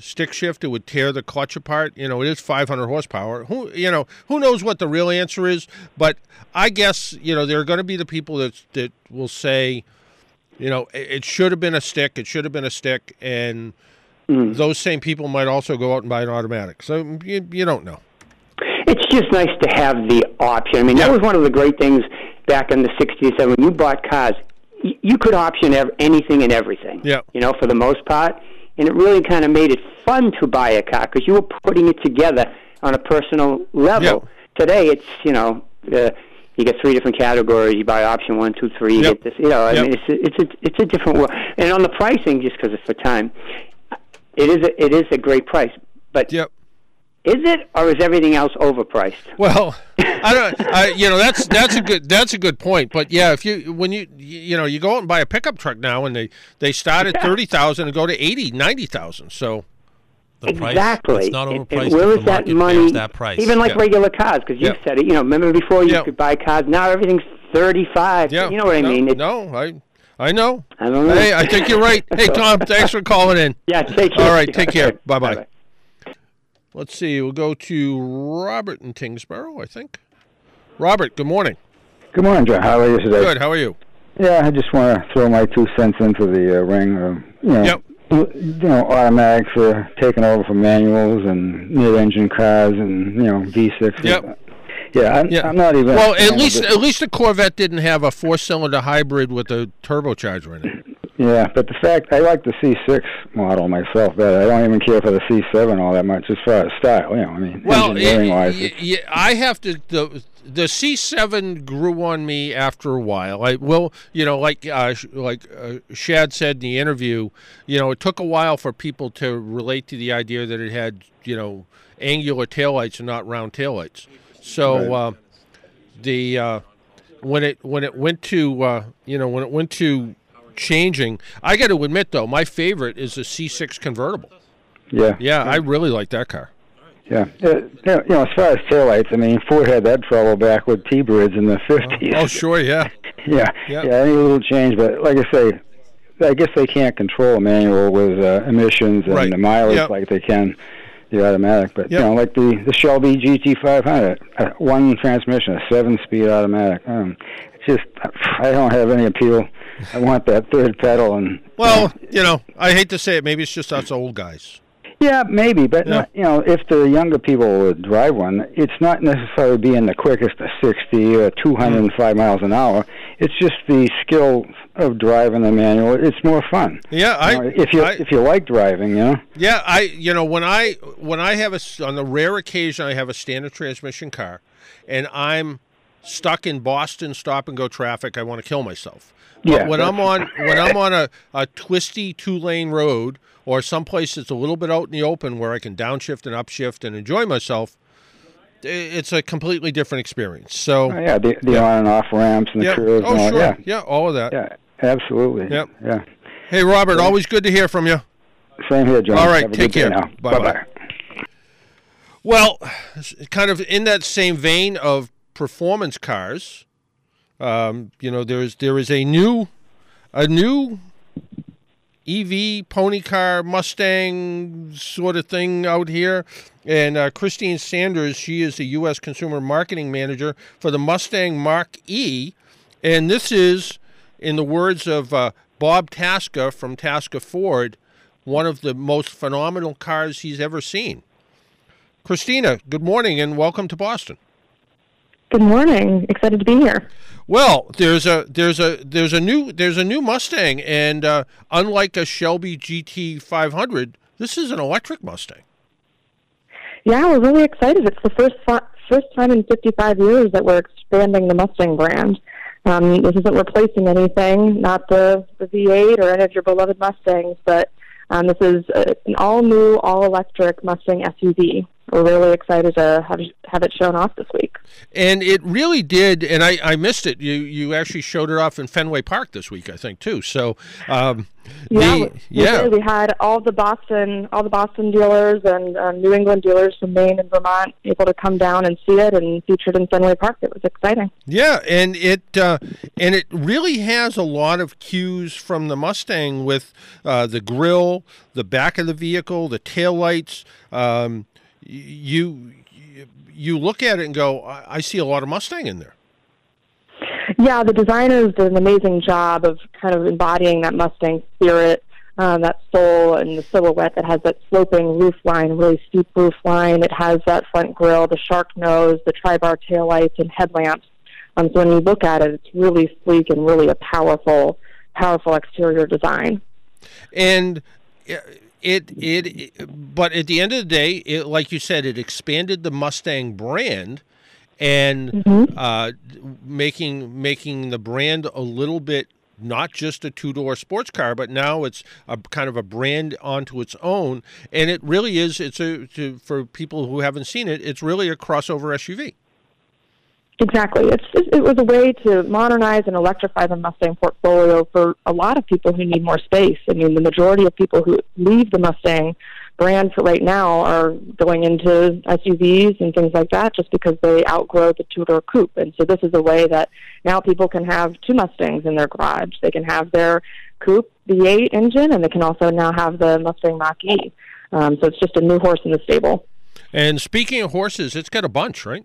stick shift, it would tear the clutch apart. You know, it is 500 horsepower. Who you know who knows what the real answer is? But I guess you know there are going to be the people that that will say, you know, it, it should have been a stick. It should have been a stick, and those same people might also go out and buy an automatic. So you, you don't know. It's just nice to have the option. I mean, Yeah. that was one of the great things back in the 60s that when you bought cars, you could option ev- anything and everything. Yeah. You know, for the most part. And it really kind of made it fun to buy a car because you were putting it together on a personal level. Today, it's, you know, uh, you get three different categories. You buy option one, two, three. You Yep. get this. You know, I Yep. mean, it's a, it's a it's a different world. And on the pricing, just because it's for time, it is a, it is a great price. But Yep. Is it, or is everything else overpriced? Well, I don't. I, [laughs] you know, that's that's a good that's a good point. But yeah, if you when you you know you go out and buy a pickup truck now, and they they start at thirty thousand and go to eighty, ninety thousand. So The price, exactly. it's not overpriced. where if that money? that price. Even like Yeah. regular cars, because you Yeah. said it. You know, remember before you Yeah. could buy cars. Now everything's thirty-five. yeah, You know what I mean? It's- no, I I know. I don't know. Hey, I think you're right. Hey, Tom, thanks for calling in. [laughs] Yeah. Take care. All right, take care. [laughs] Bye bye. Bye-bye. Let's see. We'll go to Robert in Tyngsboro, I think. Robert, good morning. Good morning, John. How are you today? Good. How are you? Yeah, I just want to throw my two cents into the uh, ring. Uh, you know, Yep. you know, automatics are taking over for manuals and mid-engine cars and you know V6. Yep. Yeah, I'm, Yeah. I'm not even. Well, at least at least the Corvette didn't have a four-cylinder hybrid with a turbocharger in it. Yeah, but the fact I like the C6 model myself better. I don't even care for the C7 all that much as far as style. You know, I mean, Well, engineering wise. I have to the the C7 grew on me after a while. I will, you know, like uh, like uh, Shad said in the interview, you know, it took a while for people to relate to the idea that it had, you know, angular taillights and not round taillights. So uh, the uh, when it when it went to uh, you know when it went to changing, I got to admit though, my favorite is the C6 convertible. yeah, Yeah, I really like that car. yeah. Uh, you know, you know, as far as taillights, I mean, Ford had that trouble back with T-Birds in the 50s. Oh, sure, yeah. [laughs] Yeah, Yeah. yeah, any little change, but like I say, I guess they can't control a manual with uh, emissions and Right. the mileage Yep. like they can the automatic. But Yep. you know, like the the Shelby GT500, uh, one transmission, a seven-speed automatic. Um, it's just I don't have any appeal. I want that third pedal and Well, you know, I hate to say it. Maybe it's just us old guys. Yeah, maybe, but Yeah. not, you know, if the younger people would drive one, it's not necessarily being the quickest of 60 or 205 miles an hour. It's just the skill of driving the manual. It's more fun. Yeah, I. You know, if you I- if you like driving, you know. yeah, I. You know, when I when I have a on the rare occasion I have a standard transmission car, and I'm stuck in Boston stop and go traffic, I want to kill myself. Yeah, when I'm on when I'm on a, a twisty two lane road or someplace that's a little bit out in the open where I can downshift and upshift and enjoy myself, it's a completely different experience. So Oh, yeah, the, the on and off ramps and the yeah, curves oh and all sure, that. yeah, all of that. Yeah, yeah, absolutely. Yep. Yeah. Hey Robert, always good to hear from you. Same here, John. All right, Have take care. Bye-bye. Bye-bye. Well, kind of in that same vein of performance cars, um, you know, there's there is a new a new EV pony car Mustang sort of thing out here, and uh, Christine Sanders, she is the U.S. Consumer Marketing Manager for the Mustang Mach E, and this is, in the words of uh, Bob Tasca from Tasca Ford, one of the most phenomenal cars he's ever seen. Cristina, good morning and welcome to Boston. Good morning. Excited to be here. Well, there's a there's a there's a new there's a new Mustang, and uh, unlike a Shelby GT 500, This is an electric Mustang. Yeah, we're really excited. It's the first first time in 55 years that we're expanding the Mustang brand. Um, this isn't replacing anything, not the, the V8 or any of your beloved Mustangs, but um, this is a, an all new, all electric Mustang SUV. We're really excited to have have it shown off this week. And it really did, and I, I missed it. You you actually showed it off in Fenway Park this week, I think, too. So, um, Yeah, the, we, yeah, we, we had all the Boston, all the Boston dealers and uh, New England dealers from Maine and Vermont able to come down and see it and featured in Fenway Park. It was exciting. Yeah, and it uh, and it really has a lot of cues from the Mustang with uh, the grill, the back of the vehicle, the taillights. Um, you you look at it and go, I, I see a lot of Mustang in there. Yeah, the designers did an amazing job of kind of embodying that Mustang spirit, um, that soul, and the silhouette that has that sloping roof line, really steep roof line. It has that front grille, the shark nose, the tri-bar taillights, and headlamps. Um, so when you look at it, it's really sleek and really a powerful, powerful exterior design. And it, it it but at the end of the day, it, like you said, it expanded the Mustang brand and Mm-hmm. uh, making making the brand a little bit not just a two door sports car, but now it's a kind of a brand onto its own, and it really is. It's a to, for people who haven't seen it. It's really a crossover SUV. Exactly. It's it was a way to modernize and electrify the Mustang portfolio for a lot of people who need more space. I mean, the majority of people who leave the Mustang brand for right now are going into SUVs and things like that just because they outgrow the two-door coupe. And so this is a way that now people can have two Mustangs in their garage. They can have their coupe V8 engine, and they can also now have the Mustang Mach-E. Um, so it's just a new horse in the stable. And speaking of horses, it's got a bunch, right?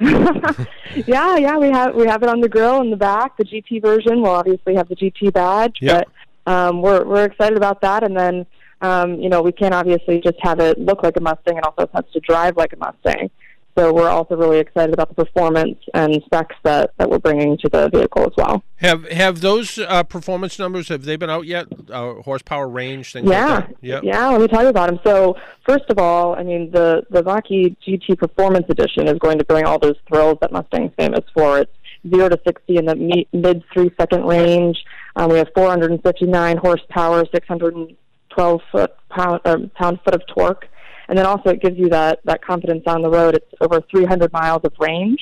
[laughs] yeah, yeah, we have we have it on the grill in the back. The GT version will obviously have the GT badge, Yep. but um, we're we're excited about that. And then um, you know we can't obviously just have it look like a Mustang, and also has to drive like a Mustang. So we're also really excited about the performance and specs that, that we're bringing to the vehicle as well. Have have those uh, performance numbers have they been out yet? Uh, horsepower, range, things Yeah, like. Yep. yeah. Let me tell you about them. So first of all, I mean the the Mach-E GT Performance Edition is going to bring all those thrills that Mustang's famous for. It's zero to sixty in the mid three second range. Um, we have 459 horsepower, 612 foot pound or pound foot of torque, and then also it gives you that that confidence on the road. It's over 300 miles of range.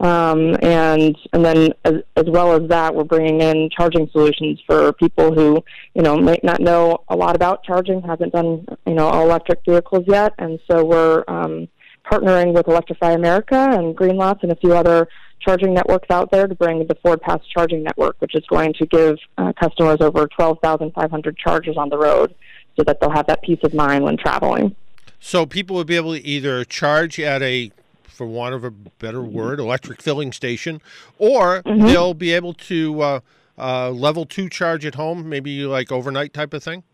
Um, and and then as, as well as that, we're bringing in charging solutions for people who you know might not know a lot about charging, haven't done you know electric vehicles yet, and so we're um, partnering with Electrify America and Greenlots and a few other charging networks out there to bring the Ford Pass Charging Network, which is going to give uh, customers over 12,500 chargers on the road, so that they'll have that peace of mind when traveling. So people would be able to either charge at a, for want of a better word, electric filling station, or they'll be able to uh, uh, level two charge at home, maybe like overnight type of thing.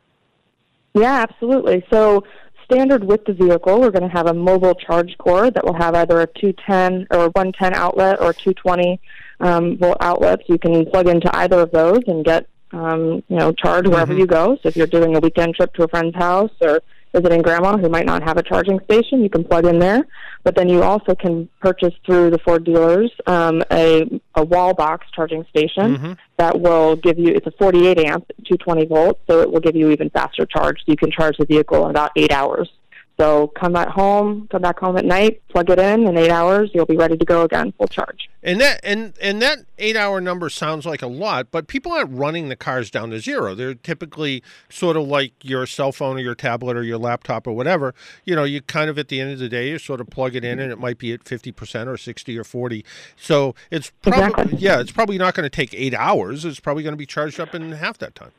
Yeah, absolutely. So, standard with the vehicle, we're going to have a mobile charge cord that will have either a 210 or 110 outlet or 220 um, volt outlets. You can plug into either of those and get um, you know charge wherever you go. So, if you're doing a weekend trip to a friend's house or visiting grandma who might not have a charging station, you can plug in there. But then you also can purchase through the Ford dealers um, a, a wall box charging station that will give you, it's a 48 amp, 220 volts, so it will give you even faster charge. So you can charge the vehicle in about eight hours. So come back home, come back home at night, plug it in, in eight hours, you'll be ready to go again, full charge. And that and and that eight hour number sounds like a lot, but people aren't running the cars down to zero. They're typically sort of like your cell phone or your tablet or your laptop or whatever. You know, you kind of at the end of the day, you sort of plug it in, and it might be at fifty percent or sixty or forty. So it's probably Exactly. yeah, it's probably not going to take eight hours. It's probably going to be charged up in half that time.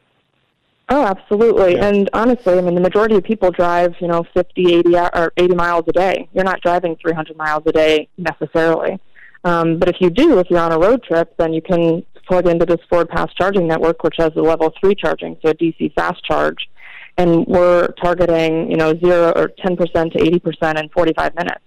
Oh, absolutely. And honestly, I mean, the majority of people drive, you know, 50, 80, or 80 miles a day. You're not driving 300 miles a day necessarily. Um, but if you do, if you're on a road trip, then you can plug into this Ford Pass charging network, which has a level three charging, so a DC fast charge. And we're targeting, you know, zero or 10% to 80% in 45 minutes.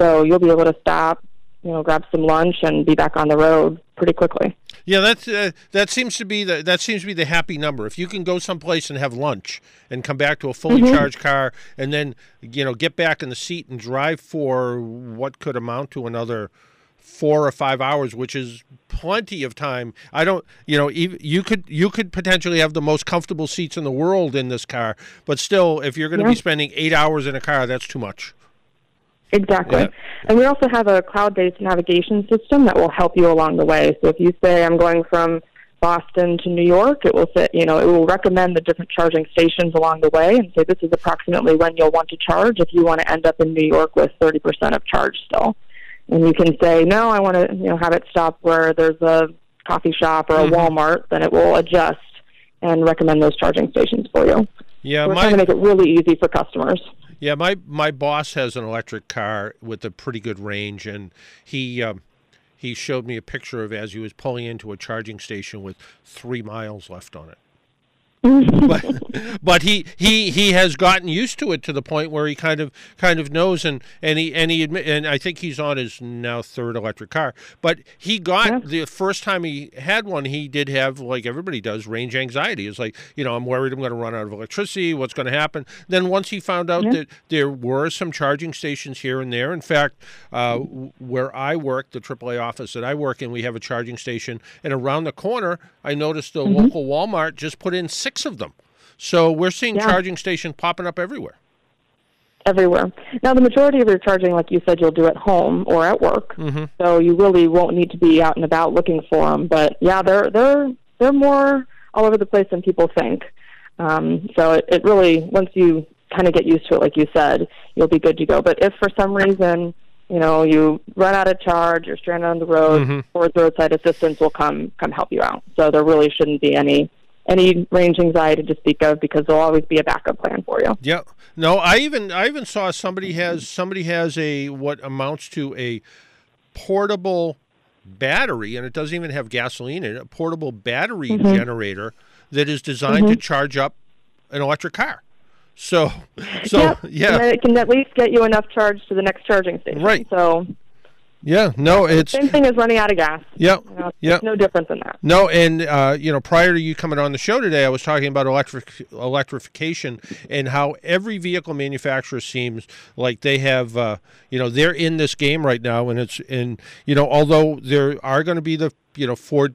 So you'll be able to stop, you know, grab some lunch and be back on the road pretty quickly. Yeah, that's uh, that seems to be the that seems to be the happy number. If you can go someplace and have lunch and come back to a fully Mhm. charged car, and then you know get back in the seat and drive for what could amount to another four or five hours, which is plenty of time. I don't, you know, you could you could potentially have the most comfortable seats in the world in this car, but still, if you're going to Yeah. be spending eight hours in a car, that's too much. Exactly. Yeah. And we also have a cloud based navigation system that will help you along the way. So if you say, I'm going from Boston to New York, it will say, you know, it will recommend the different charging stations along the way and say this is approximately when you'll want to charge if you want to end up in New York with 30% of charge still. And you can say, no, I want to, you know, have it stop where there's a coffee shop or a Mhm. Walmart, then it will adjust and recommend those charging stations for you. Yeah, We're my trying to make it really easy for customers. Yeah, my my boss has an electric car with a pretty good range, and he um, he showed me a picture of as he was pulling into a charging station with three miles left on it. But [laughs] but he, he he has gotten used to it to the point where he kind of kind of knows and and he and he admit and I think he's on his now third electric car. But he got the first time he had one, he did have like everybody does range anxiety. It's like you know I'm worried I'm going to run out of electricity. What's going to happen? Then once he found out Yeah. that there were some charging stations here and there. In fact, uh, where I work, the AAA office that I work in, we have a charging station, and around the corner, I noticed a Mhm. local Walmart just put in six of them. So we're seeing Yeah. charging stations popping up everywhere. everywhere. Now, the majority of your charging, like you said, you'll do at home or at work, Mm-hmm. so you really won't need to be out and about looking for them. But yeah, they're they're they're more all over the place than people think. Um, so it, it really, once you kind of get used to it, like you said, you'll be good to go. But if for some reason you know you run out of charge, you're stranded on the road, Mhm. Ford roadside assistance will come come help you out. So there really shouldn't be any any range anxiety to speak of because there'll always be a backup plan for you. Yeah. No, I even I even saw somebody has somebody has a what amounts to a portable battery and it doesn't even have gasoline in it, a portable battery Mhm. generator that is designed to Mhm. charge up an electric car. So so Yep. yeah. And it can at least get you enough charge to the next charging station. Right. So Yeah, no, it's same thing as running out of gas. yeah. You know, no different than that. No, and uh, you know, prior to you coming on the show today, I was talking about electric electrification and how every vehicle manufacturer seems like they have, uh, you know, they're in this game right now, and it's and you know, although there are going to be the you know Ford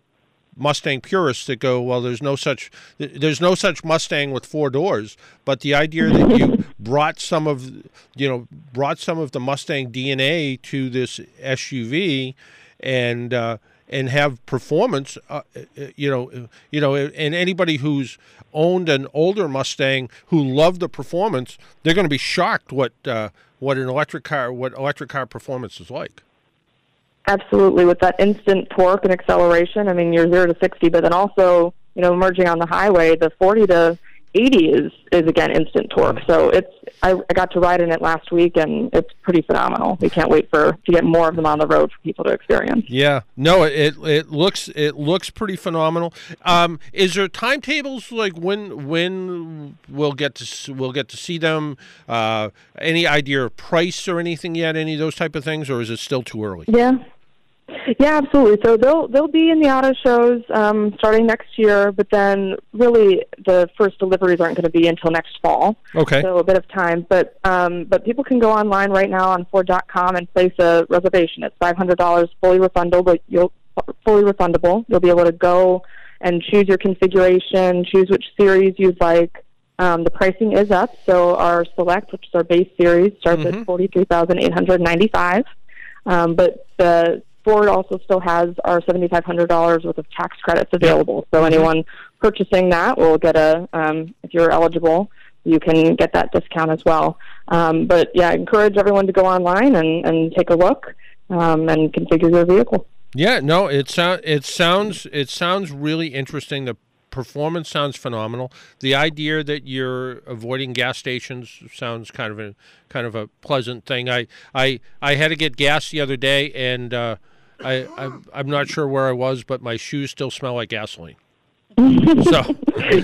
Mustang purists that go, well, there's no such there's no such Mustang with four doors, but the idea that you brought some of you know brought some of the Mustang DNA to this SUV and uh, and have performance, uh, uh, you know, you know, and anybody who's owned an older Mustang who loved the performance, they're going to be shocked what uh, what an electric car what electric car performance is like. Absolutely, with that instant torque and acceleration. I mean, you're zero to sixty, but then also, you know, merging on the highway, the forty to eighty is is again instant torque. So it's I, I got to ride in it last week, and it's pretty phenomenal. We can't wait for to get more of them on the road for people to experience. Yeah, no, it it looks it looks pretty phenomenal. Um, is there timetables like when when we'll get to s- we'll get to see them? Uh, any idea of price or anything yet? Any of those type of things, or is it still too early? Yeah. Yeah, absolutely. So they'll they'll be in the auto shows um, starting next year, but then really the first deliveries aren't going to be until next fall. Okay. So a bit of time, but um, but people can go online right now on Ford.com and place a reservation. It's five hundred dollars, fully refundable. But you'll fully refundable. You'll be able to go and choose your configuration, choose which series you'd like. Um, the pricing is up, so our Select, which is our base series, starts Mhm. at forty three thousand eight hundred ninety five. Um, but the Ford also still has our $7,500 worth of tax credits available. So anyone purchasing that will get a, um, if you're eligible, you can get that discount as well. Um, but yeah, I encourage everyone to go online and, and take a look um, and configure your vehicle. Yeah, no, it sounds it sounds it sounds really interesting. The performance sounds phenomenal. The idea that you're avoiding gas stations sounds kind of a kind of a pleasant thing. I I I had to get gas the other day, and uh, I I'm, I'm not sure where I was, but my shoes still smell like gasoline. so [laughs]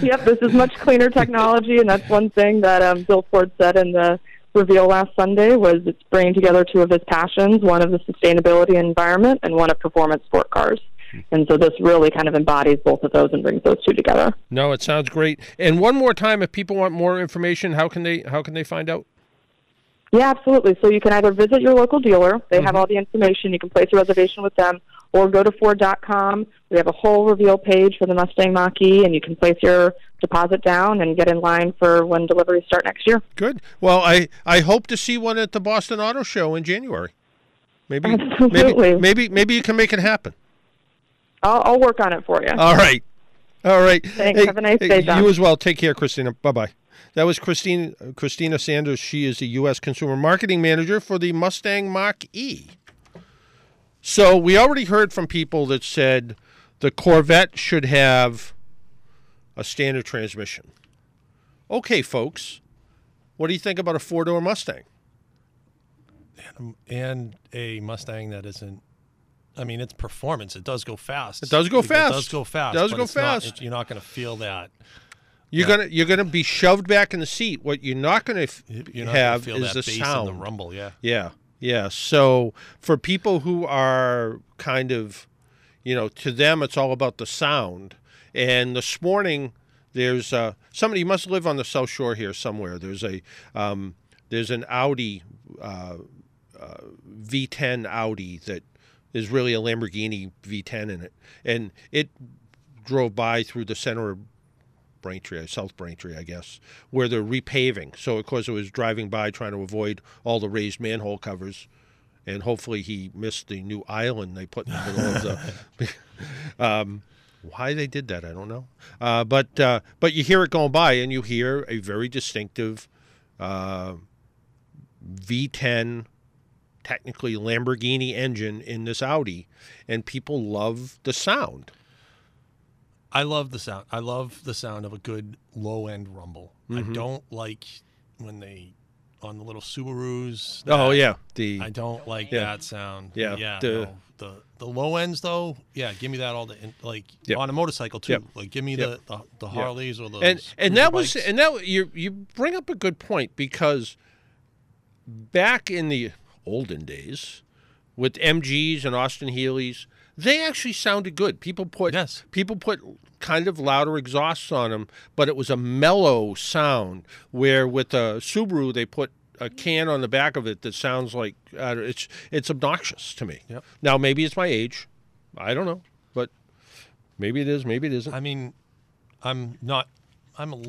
yep, this is much cleaner technology, and that's one thing that um, Bill Ford said in the reveal last Sunday was it's bringing together two of his passions: one of the sustainability and environment, and one of performance sport cars. And so this really kind of embodies both of those and brings those two together. No, it sounds great. And one more time, if people want more information, how can they how can they find out? Yeah, absolutely. So you can either visit your local dealer, they have mm-hmm. all the information, you can place a reservation with them, or go to Ford.com. We have a whole reveal page for the Mustang Mach E, and you can place your deposit down and get in line for when deliveries start next year. Good. Well, I I hope to see one at the Boston Auto Show in January. Maybe maybe Absolutely. maybe maybe you can make it happen. I'll, I'll work on it for you. All right. All right. Thanks. Have a nice day, John. You as well. Take care, Cristina. Bye bye. That was Christine Cristina Sanders. She is the U.S. Consumer Marketing Manager for the Mustang Mach E. So we already heard from people that said the Corvette should have a standard transmission. Okay, folks. What do you think about a four door Mustang? and a Mustang that isn't. I mean, it's performance. It does go fast. It does go fast. It does go fast. It does go it's not- fast. you're not going to feel that. You're Yeah. gonna you're gonna be shoved back in the seat. What you're not gonna f- You're not have going to feel is that the sound. the rumble. Yeah. Yeah, yeah. So for people who are kind of, you know, to them it's all about the sound. And this morning there's uh, somebody must live on the South Shore here somewhere. There's a um, there's an Audi uh, uh, V10 Audi that is really a Lamborghini V10 in it, and it drove by through the center of Braintree, South Braintree, I guess, where they're repaving. So, of course, it was driving by trying to avoid all the raised manhole covers, and hopefully he missed the new island they put in the middle of the. [laughs] [laughs] um, why they did that, I don't know. Uh, but uh, but you hear it going by, and you hear a very distinctive uh, V10, technically Lamborghini engine in this Audi, and people love the sound. I love the sound. I love the sound of a good low end rumble. I Mhm. don't like when they on the little Subarus. Oh yeah, the I don't like Yeah. that sound. Yeah, yeah. the- no. the the low ends though. Yeah, give me that all the like Yep. on a motorcycle too. Yep. Like give me Yep. the, the the. Harleys or the and and that was and that you you bring up a good point because back in the olden days with MGs and Austin Healey's they actually sounded good people put Yes. people put kind of louder exhausts on them but it was a mellow sound where with a Subaru they put a can on the back of it that sounds like uh, it's it's obnoxious to me Yep. now maybe it's my age I don't know but maybe it is maybe it isn't I mean, I'm not. I'm a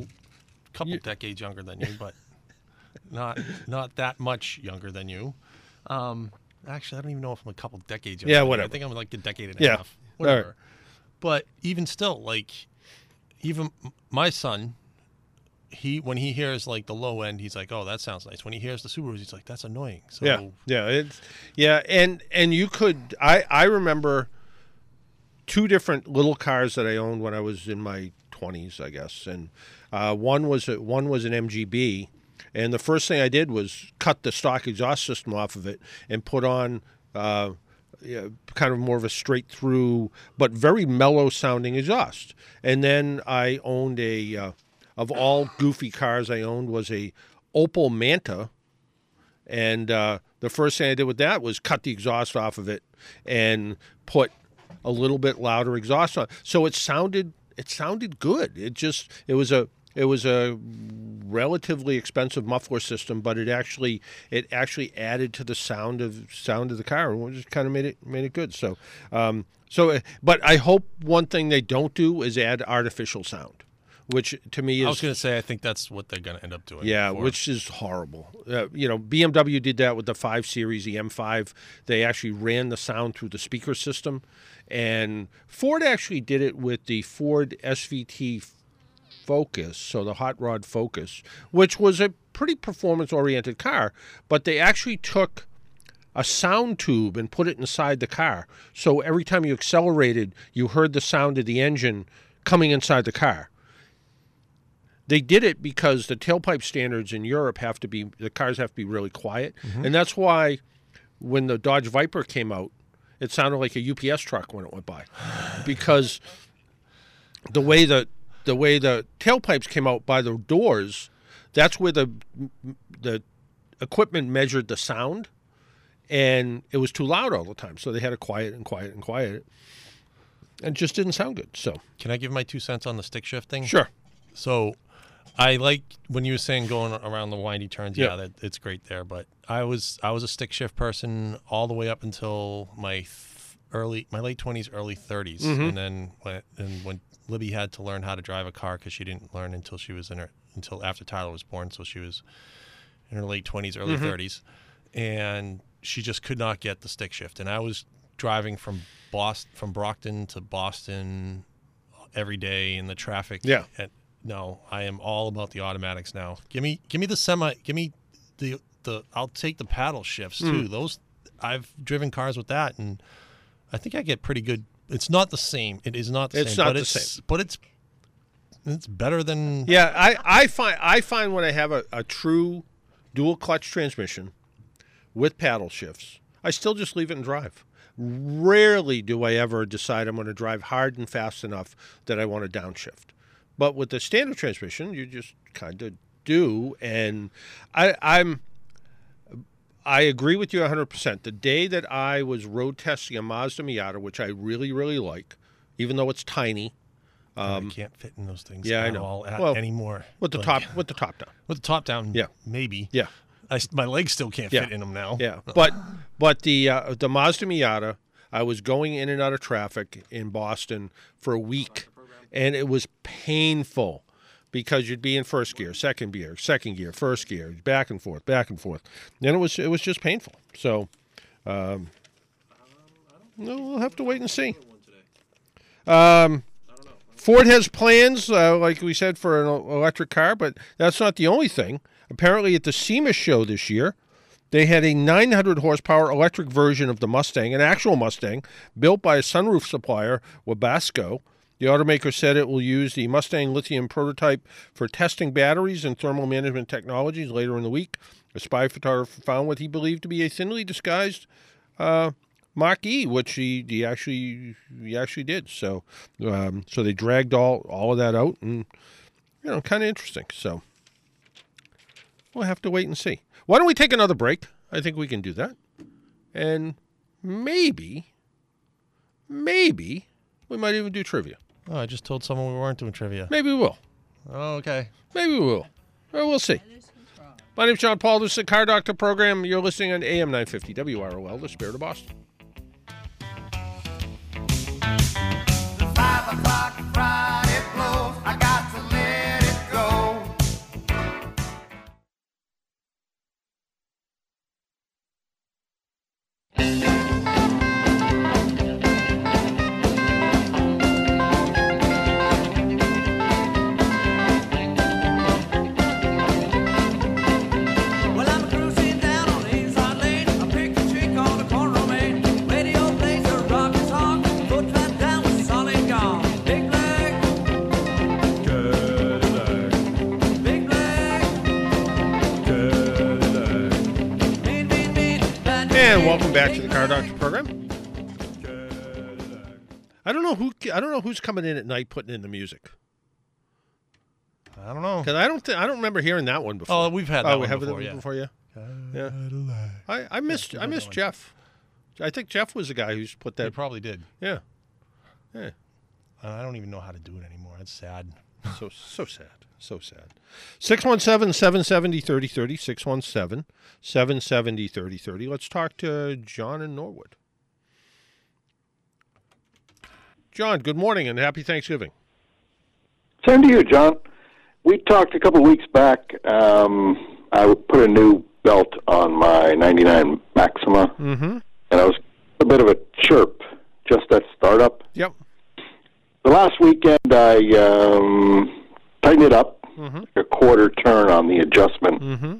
couple decades younger than you, but [laughs] not not that much younger than you. Um, actually, I don't even know if I'm a couple decades younger. Yeah, whatever. I think I'm like a decade and a Yeah. half. All right. Whatever. But even still, like, even my son, he when he hears like the low end, he's like, "Oh, that sounds nice." When he hears the Subarus, he's like, "That's annoying." So yeah, yeah, it's yeah, and and you could. I I remember two different little cars that I owned when I was in my twenties, I guess, and uh, one was a, one was an MGB, and the first thing I did was cut the stock exhaust system off of it and put on. Uh, kind of more of a straight through, but very mellow sounding exhaust. And then I owned a, uh, of all goofy cars I owned was a Opel Manta, and uh, the first thing I did with that was cut the exhaust off of it and put a little bit louder exhaust on. So it sounded it sounded good. It just it was a it was a relatively expensive muffler system, but it actually it actually added to the sound of sound of the car, and just kind of made it made it good. So um, so uh, but I hope one thing they don't do is add artificial sound, which to me is I was going to say, I think that's what they're going to end up doing. yeah, for- which is horrible. Uh, you know, BMW did that with the 5 Series, the M5. They actually ran the sound through the speaker system. And Ford actually did it with the Ford SVT Focus, so the hot rod Focus, which was a pretty performance oriented car, but they actually took a sound tube and put it inside the car. So every time you accelerated, you heard the sound of the engine coming inside the car. They did it because the tailpipe standards in Europe have to be the cars have to be really quiet, mm-hmm. and that's why when the Dodge Viper came out, it sounded like a UPS truck when it went by, [sighs] because the way the the way the tailpipes came out by the doors, that's where the the equipment measured the sound, and it was too loud all the time, so they had to quiet and quiet and quiet it. it just didn't sound good. So Can I give my two cents on the stick shifting? sure, So, I like when you were saying going around the windy turns. Yeah. Yeah, that it's great there. But I was I was a stick shift person all the way up until my th- early my late twenties, early 30s Mm-hmm. and then when and when Libby had to learn how to drive a car because she didn't learn until she was in her until after Tyler was born, so she was in her late twenties, early Mm-hmm. 30s, and she just could not get the stick shift. And I was driving from Boston from Brockton to Boston every day in the traffic. Yeah. And no, I am all about the automatics now. Give me give me the semi give me the the I'll take the paddle shifts Hmm. too. Those I've driven cars with that and I think I get pretty good it's not the same. It is not the same. It's same. not but the it's same. but it's it's better than yeah. I, I find I find when I have a, a true dual clutch transmission with paddle shifts, I still just leave it and drive. Rarely do I ever decide I'm going to drive hard and fast enough that I want to downshift. But with the standard transmission, you just kind of do. And I, I'm I agree with you 100%. The day that I was road testing a Mazda Miata, which I really, really like, even though it's tiny, I can't fit in those things Um, yeah, I at know. all at, Well, anymore. with the Like, top [laughs] with the top down. with the top down Yeah. maybe. Yeah. I my legs still can't Yeah. fit in them now. Yeah, but but the uh, the Mazda Miata, I was going in and out of traffic in Boston for a week, and it was painful because you'd be in first gear, second gear, second gear, first gear, back and forth, back and forth. Then it was it was just painful. So, um, no, we'll have to wait and see. Um, Ford has plans, uh, like we said, for an electric car, but that's not the only thing. Apparently, at the SEMA show this year, they had a 900 horsepower electric version of the Mustang, an actual Mustang, built by a sunroof supplier, Webasto. The automaker said it will use the Mustang lithium prototype for testing batteries and thermal management technologies later in the week. A spy photographer found what he believed to be a thinly disguised uh, Mach E, which he, he actually he actually did. So um, so they dragged all all of that out, and you know, kind of interesting. So we'll have to wait and see. Why don't we take another break? I think we can do that, and maybe maybe we might even do trivia. Oh, I just told someone we weren't doing trivia. Maybe we will. Oh, okay. Maybe we will. Well, we'll see. My name's John Paul. This is the Car Doctor program. You're listening on AM 950 WROL, the Spirit of Boston. Five o'clock welcome back to the Car. Doctor program. I don't know who I don't know who's coming in at night putting in the music I don't know. because I don't thi- I don't remember hearing that one before. Oh, we've had that oh, we have before, yeah. before, yeah. Yeah. I I missed I missed Jeff. I think Jeff was the guy who's put that. probably did. Yeah. Yeah. I don't even know how to do it anymore. It's sad. So so sad. So sad. 617 770 3030. 617 770 3030. Let's talk to John in Norwood. John, good morning and happy Thanksgiving. Same to you, John. We talked a couple weeks back. Um, I put a new belt on my 99 Maxima, Mm-hmm. and I was a bit of a chirp just at startup. Yep. The last weekend, I um, tightened it up, Mhm. a quarter turn on the adjustment, Mm-hmm.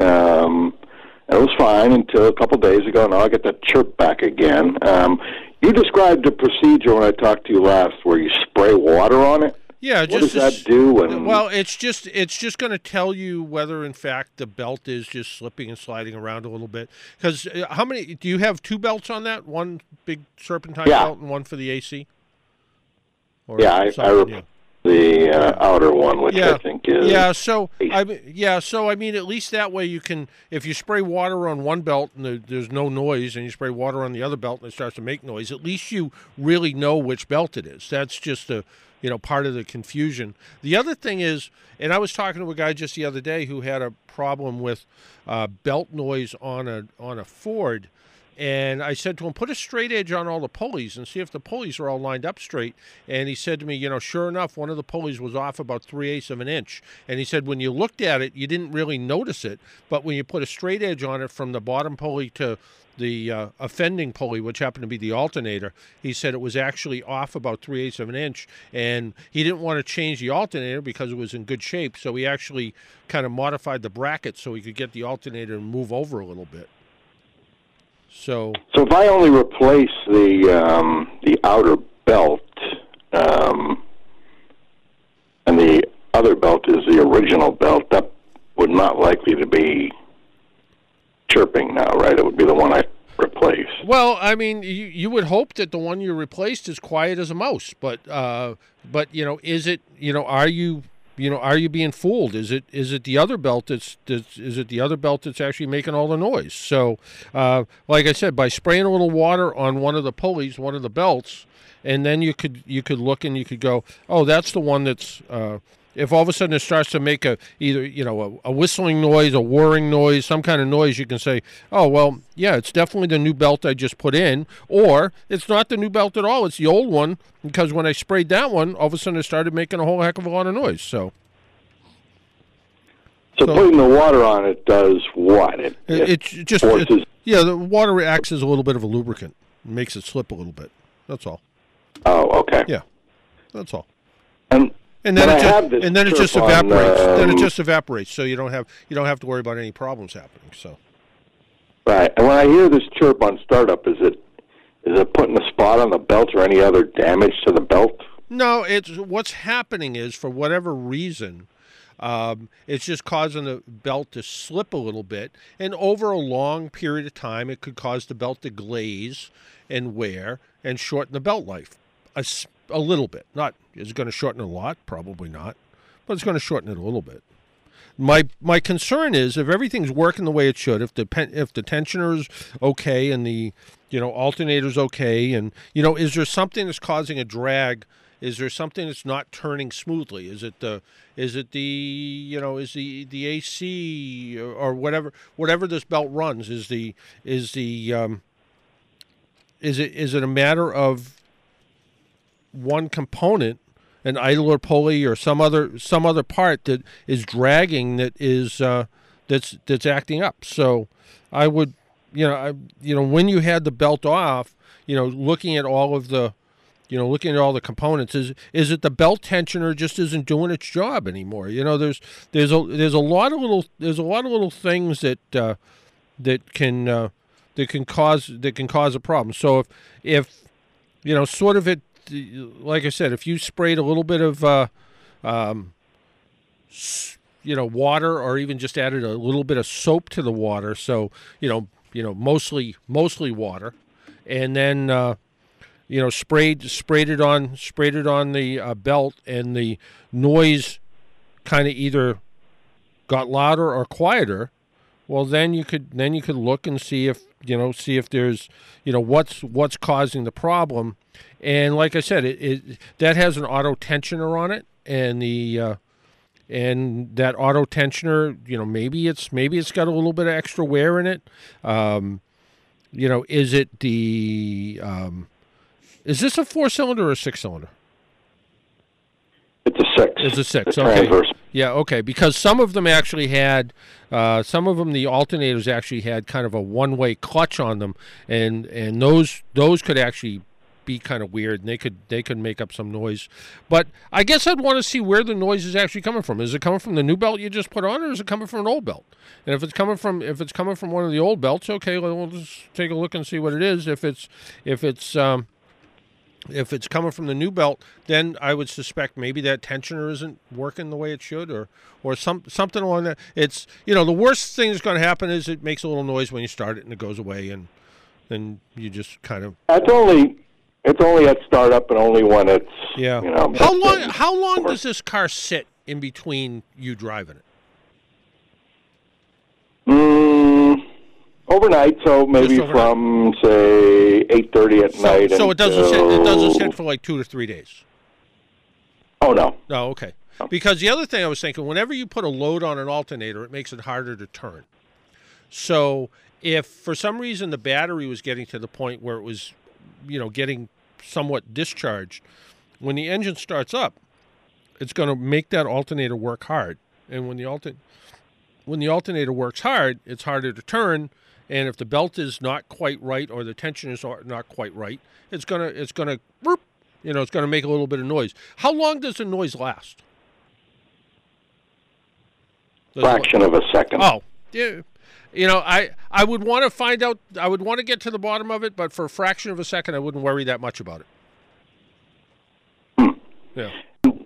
um, and it was fine until a couple days ago. Now I get that chirp back again. Um, you described the procedure when I talked to you last, where you spray water on it. Yeah, What just does that do? And Well, it's just it's just going to tell you whether in fact the belt is just slipping and sliding around a little bit. Because uh, how many do you have? Two belts on that? One big serpentine Yeah. belt and one for the AC. Or Yeah, I- I the uh, outer one, which yeah. I think is yeah. So I mean, yeah. So I mean, at least that way you can, if you spray water on one belt and there's no noise, and you spray water on the other belt and it starts to make noise, at least you really know which belt it is. That's just a you know part of the confusion. The other thing is, and I was talking to a guy just the other day who had a problem with uh, belt noise on a on a Ford. And I said to him, put a straight edge on all the pulleys and see if the pulleys are all lined up straight. And he said to me, you know, sure enough, one of the pulleys was off about three eighths of an inch. And he said, when you looked at it, you didn't really notice it. But when you put a straight edge on it from the bottom pulley to the uh, offending pulley, which happened to be the alternator, he said it was actually off about three eighths of an inch. And he didn't want to change the alternator because it was in good shape. So he actually kind of modified the bracket so he could get the alternator and move over a little bit. So So if I only replace the um, the outer belt, um, and the other belt is the original belt, that would not likely to be chirping now, right? It would be the one I replace. Well, I mean, you, you would hope that the one you replaced is quiet as a mouse, but uh, but you know, is it? You know, are you? You know, are you being fooled? Is it is it the other belt that's, that's is it the other belt that's actually making all the noise? So, uh, like I said, by spraying a little water on one of the pulleys, one of the belts, and then you could you could look and you could go, oh, that's the one that's. Uh, if all of a sudden it starts to make a either you know a, a whistling noise, a whirring noise, some kind of noise, you can say, "Oh well, yeah, it's definitely the new belt I just put in," or it's not the new belt at all; it's the old one because when I sprayed that one, all of a sudden it started making a whole heck of a lot of noise. So So, putting the water on it does what? It, it, it's just forces. it- yeah, the water acts as a little bit of a lubricant, makes it slip a little bit. That's all. oh, okay. Yeah, that's all. And And then it just and then it just on, evaporates. then it um, just evaporates, so you don't have you don't have to worry about any problems happening. So. Right. And when I hear this chirp on startup, is it is it putting a spot on the belt or any other damage to the belt? No, it's what's happening is for whatever reason, um, it's just causing the belt to slip a little bit, and over a long period of time, it could cause the belt to glaze and wear and shorten the belt life a little bit. Not is going to shorten a lot? Probably not, but it's going to shorten it a little bit. My my concern is if everything's working the way it should, if the pen, if the tensioner's okay and the you know alternator's okay, and you know is there something that's causing a drag? Is there something that's not turning smoothly? Is it the is it the you know is the the AC or, or whatever whatever this belt runs is the is the um, is it is it a matter of one component an idler pulley or some other some other part that is dragging that is uh, that's that's acting up. So I would you know I you know when you had the belt off, you know looking at all of the you know looking at all the components is is it the belt tensioner just isn't doing its job anymore? You know there's there's a there's a lot of little there's a lot of little things that uh, that can uh, that can cause that can cause a problem. So if if you know sort of it like I said, if you sprayed a little bit of, uh, um, you know, water, or even just added a little bit of soap to the water, so you know, you know, mostly mostly water, and then uh, you know, sprayed sprayed it on sprayed it on the uh, belt, and the noise kind of either got louder or quieter. Well, then you could then you could look and see if you know see if there's you know what's what's causing the problem, and like I said, it, it that has an auto tensioner on it, and the uh, and that auto tensioner, you know, maybe it's maybe it's got a little bit of extra wear in it. Um, you know, is it the um, is this a four cylinder or a six cylinder? It's a six. It's a six. The okay. transverse. Yeah. Okay. Because some of them actually had, uh, some of them the alternators actually had kind of a one-way clutch on them, and and those those could actually be kind of weird, and they could they could make up some noise. But I guess I'd want to see where the noise is actually coming from. Is it coming from the new belt you just put on, or is it coming from an old belt? And if it's coming from if it's coming from one of the old belts, okay, well, we'll just take a look and see what it is. If it's if it's um, if it's coming from the new belt, then I would suspect maybe that tensioner isn't working the way it should, or or some something along that. It's you know the worst thing that's going to happen is it makes a little noise when you start it and it goes away, and then you just kind of It's only It's only at startup and only when it's Yeah. you know. How long? How long does this car sit in between you driving it? Mm, overnight, so maybe overnight. from say eight thirty at So, night. so it doesn't sit. It doesn't sit for like two to three days. Oh no. No, okay. Because the other thing I was thinking, whenever you put a load on an alternator, it makes it harder to turn. So if for some reason the battery was getting to the point where it was, you know, getting somewhat discharged, when the engine starts up, it's going to make that alternator work hard. And when the alter when the alternator works hard, it's harder to turn. And if the belt is not quite right or the tension is not quite right, it's gonna it's gonna you know it's gonna make a little bit of noise. How long does the noise last? Does it- Fraction of a second. Oh, yeah. You know, I I would want to find out. I would want to get to the bottom of it, but for a fraction of a second, I wouldn't worry that much about it. Hmm. Yeah.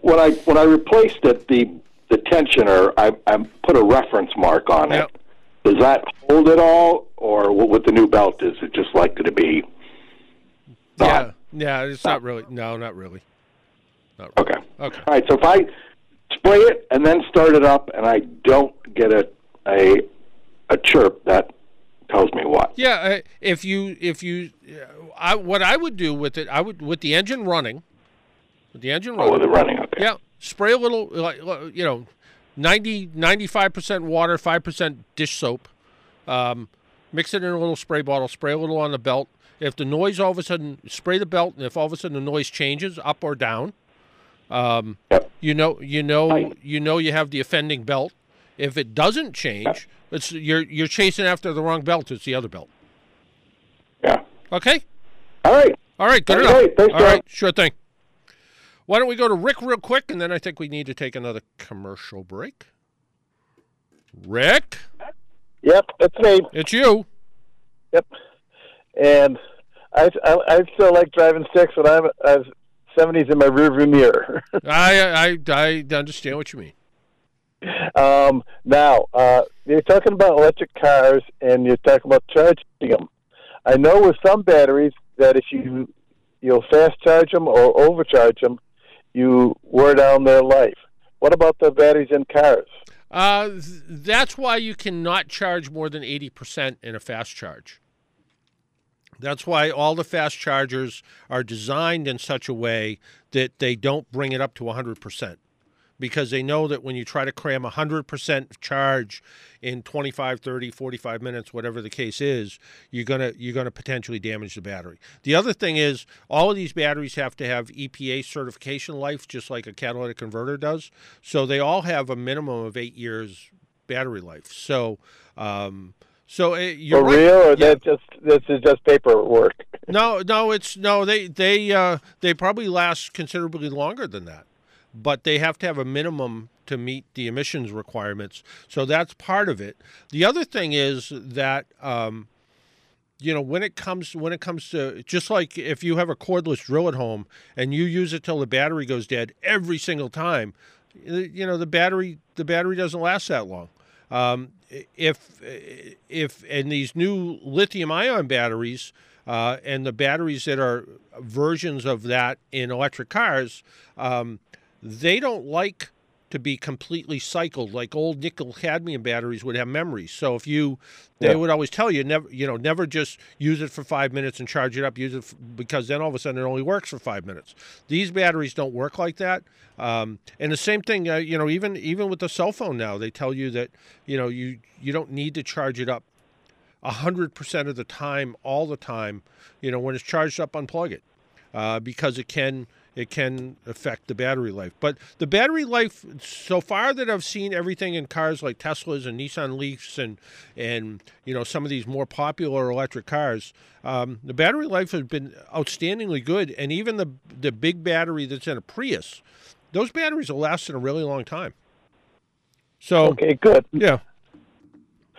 When I when I replaced it, the the tensioner, I, I put a reference mark on it. Does that hold it all, or what with the new belt is it just likely to be? Yeah. Yeah. It's not really. No, not really. Not really. Okay. Okay. All right. So if I spray it and then start it up, and I don't get a a a chirp, that tells me what. Yeah, uh, if you if you, uh, I what I would do with it, I would with the engine running, with the engine Oh, running. with it running, okay. Yeah, spray a little, like like, you know, 95 percent water, five percent dish soap. Um, mix it in a little spray bottle. Spray a little on the belt. If the noise all of a sudden spray the belt, and if all of a sudden the noise changes up or down, um, you know you know you know you have the offending belt. If it doesn't change, it's you're you're chasing after the wrong belt. It's the other belt. Yeah. Okay. All right. All right. Good All enough. right, thanks, All right. Sure thing. Why don't we go to Rick real quick, and then I think we need to take another commercial break. Rick, Yep, it's me. it's you. Yep. And I, I, I still like driving sticks when I'm I have seventies in my rearview mirror. [laughs] I, I I understand what you mean. Um, now uh, you're talking about electric cars, and you're talking about charging them. I know with some batteries that if you you'll fast charge them or overcharge them, you wear down their life. What about the batteries in cars? Uh, that's why you cannot charge more than 80% in a fast charge. That's why all the fast chargers are designed in such a way that they don't bring it up to 100%. Because they know that when you try to cram 100% charge in 25, 30, 45 minutes, whatever the case is, you're going to you're going to potentially damage the battery. The other thing is all of these batteries have to have EPA certification life just like a catalytic converter does. So they all have a minimum of 8 years battery life. So um so uh, you're For right. real, or Yeah. that just this is just paperwork? No, no, it's no. They they uh, they probably last considerably longer than that, but they have to have a minimum to meet the emissions requirements. So that's part of it. The other thing is that um, you know when it comes when it comes to just like if you have a cordless drill at home and you use it till the battery goes dead every single time, you know the battery the battery doesn't last that long. Um, if if and these new lithium ion batteries uh, and the batteries that are versions of that in electric cars, um, they don't like to be completely cycled like old nickel cadmium batteries would have memories. So if you, they Yeah. would always tell you never, you know, never just use it for five minutes and charge it up. Use it f- because then all of a sudden it only works for five minutes. These batteries don't work like that. Um, and the same thing, uh, you know, even even with the cell phone now, they tell you that you know you you don't need to charge it up hundred percent of the time, all the time. You know, when it's charged up, unplug it uh, because it can it can affect the battery life. But the battery life, so far that I've seen everything in cars like Teslas and Nissan Leafs and and you know some of these more popular electric cars, um, the battery life has been outstandingly good. And even the the big battery that's in a Prius, those batteries will last in a really long time. So okay, good. Yeah.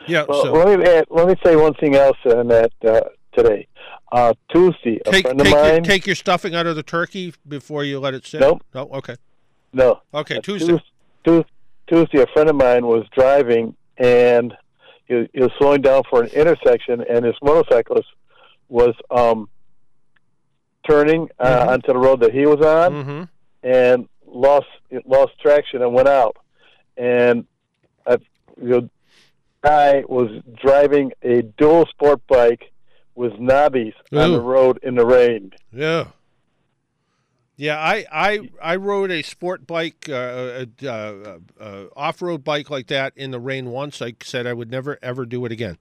Yeah. Well, so let me add, let me say one thing else on that uh, today. Uh, Tuesday, a take friend of take your, take your stuffing out of the turkey before you let it sit. Nope. No. Okay. no. Okay. Uh, Tuesday. Tues- Tues- Tuesday, a friend of mine was driving and he, was- he was slowing down for an intersection, and his motorcyclist was um, turning uh, onto the road that he was on, Mm-hmm. and lost it lost traction and went out. And I, the guy was driving a dual sport bike with knobbies on the road in the rain. Yeah. Yeah, I I I rode a sport bike, uh, uh, uh, uh, off-road bike like that in the rain once. I said I would never ever do it again.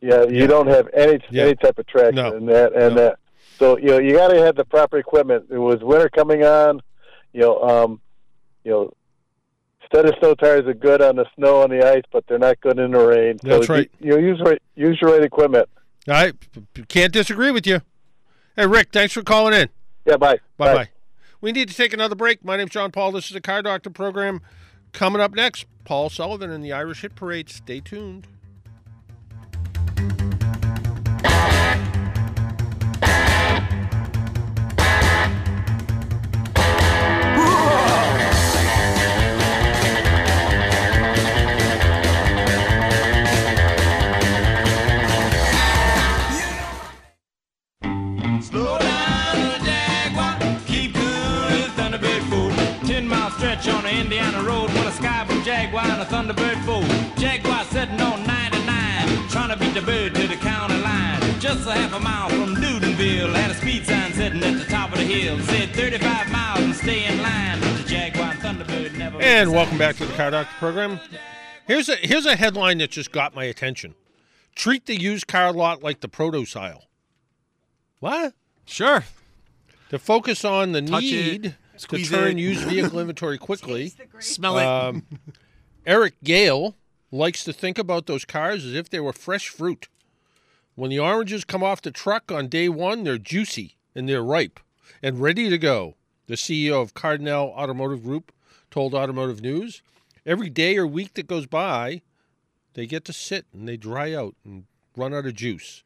Yeah, you don't have any Yeah. any type of traction No. in that, and No. that. So you know you got to have the proper equipment. It was winter coming on, you know. Um, you know, studded snow tires are good on the snow on the ice, but they're not good in the rain. So That's right. You, you know, use right, use your right equipment. I can't disagree with you. Hey, Rick, thanks for calling in. Yeah, bye. Bye bye. We need to take another break. My name's John Paul. This is the Car Doctor program. Coming up next, Paul Sullivan and the Irish Hit Parade. Stay tuned. Mile stretch on the Indiana road when a sky blue Jaguar and a Thunderbird fool. Jaguar sitting on 99, trying to beat the bird to the county line. Just a half a mile from Newtonville, had a speed sign sitting at the top of the hill. Said 35 miles and stay in line. But the Jaguar and Thunderbird never. And welcome back to the Car Doctor program. Here's a here's a headline that just got my attention. Treat the used car lot like the proto style. What? Sure. To focus on the Touch it, need to squeeze turn it. used vehicle inventory [laughs] quickly. Smell it. Um, Eric Gale likes to think about those cars as if they were fresh fruit. When the oranges come off the truck on day one, they're juicy and they're ripe and ready to go. The CEO of Cardinal Automotive Group told Automotive News every day or week that goes by, they get to sit and they dry out and run out of juice.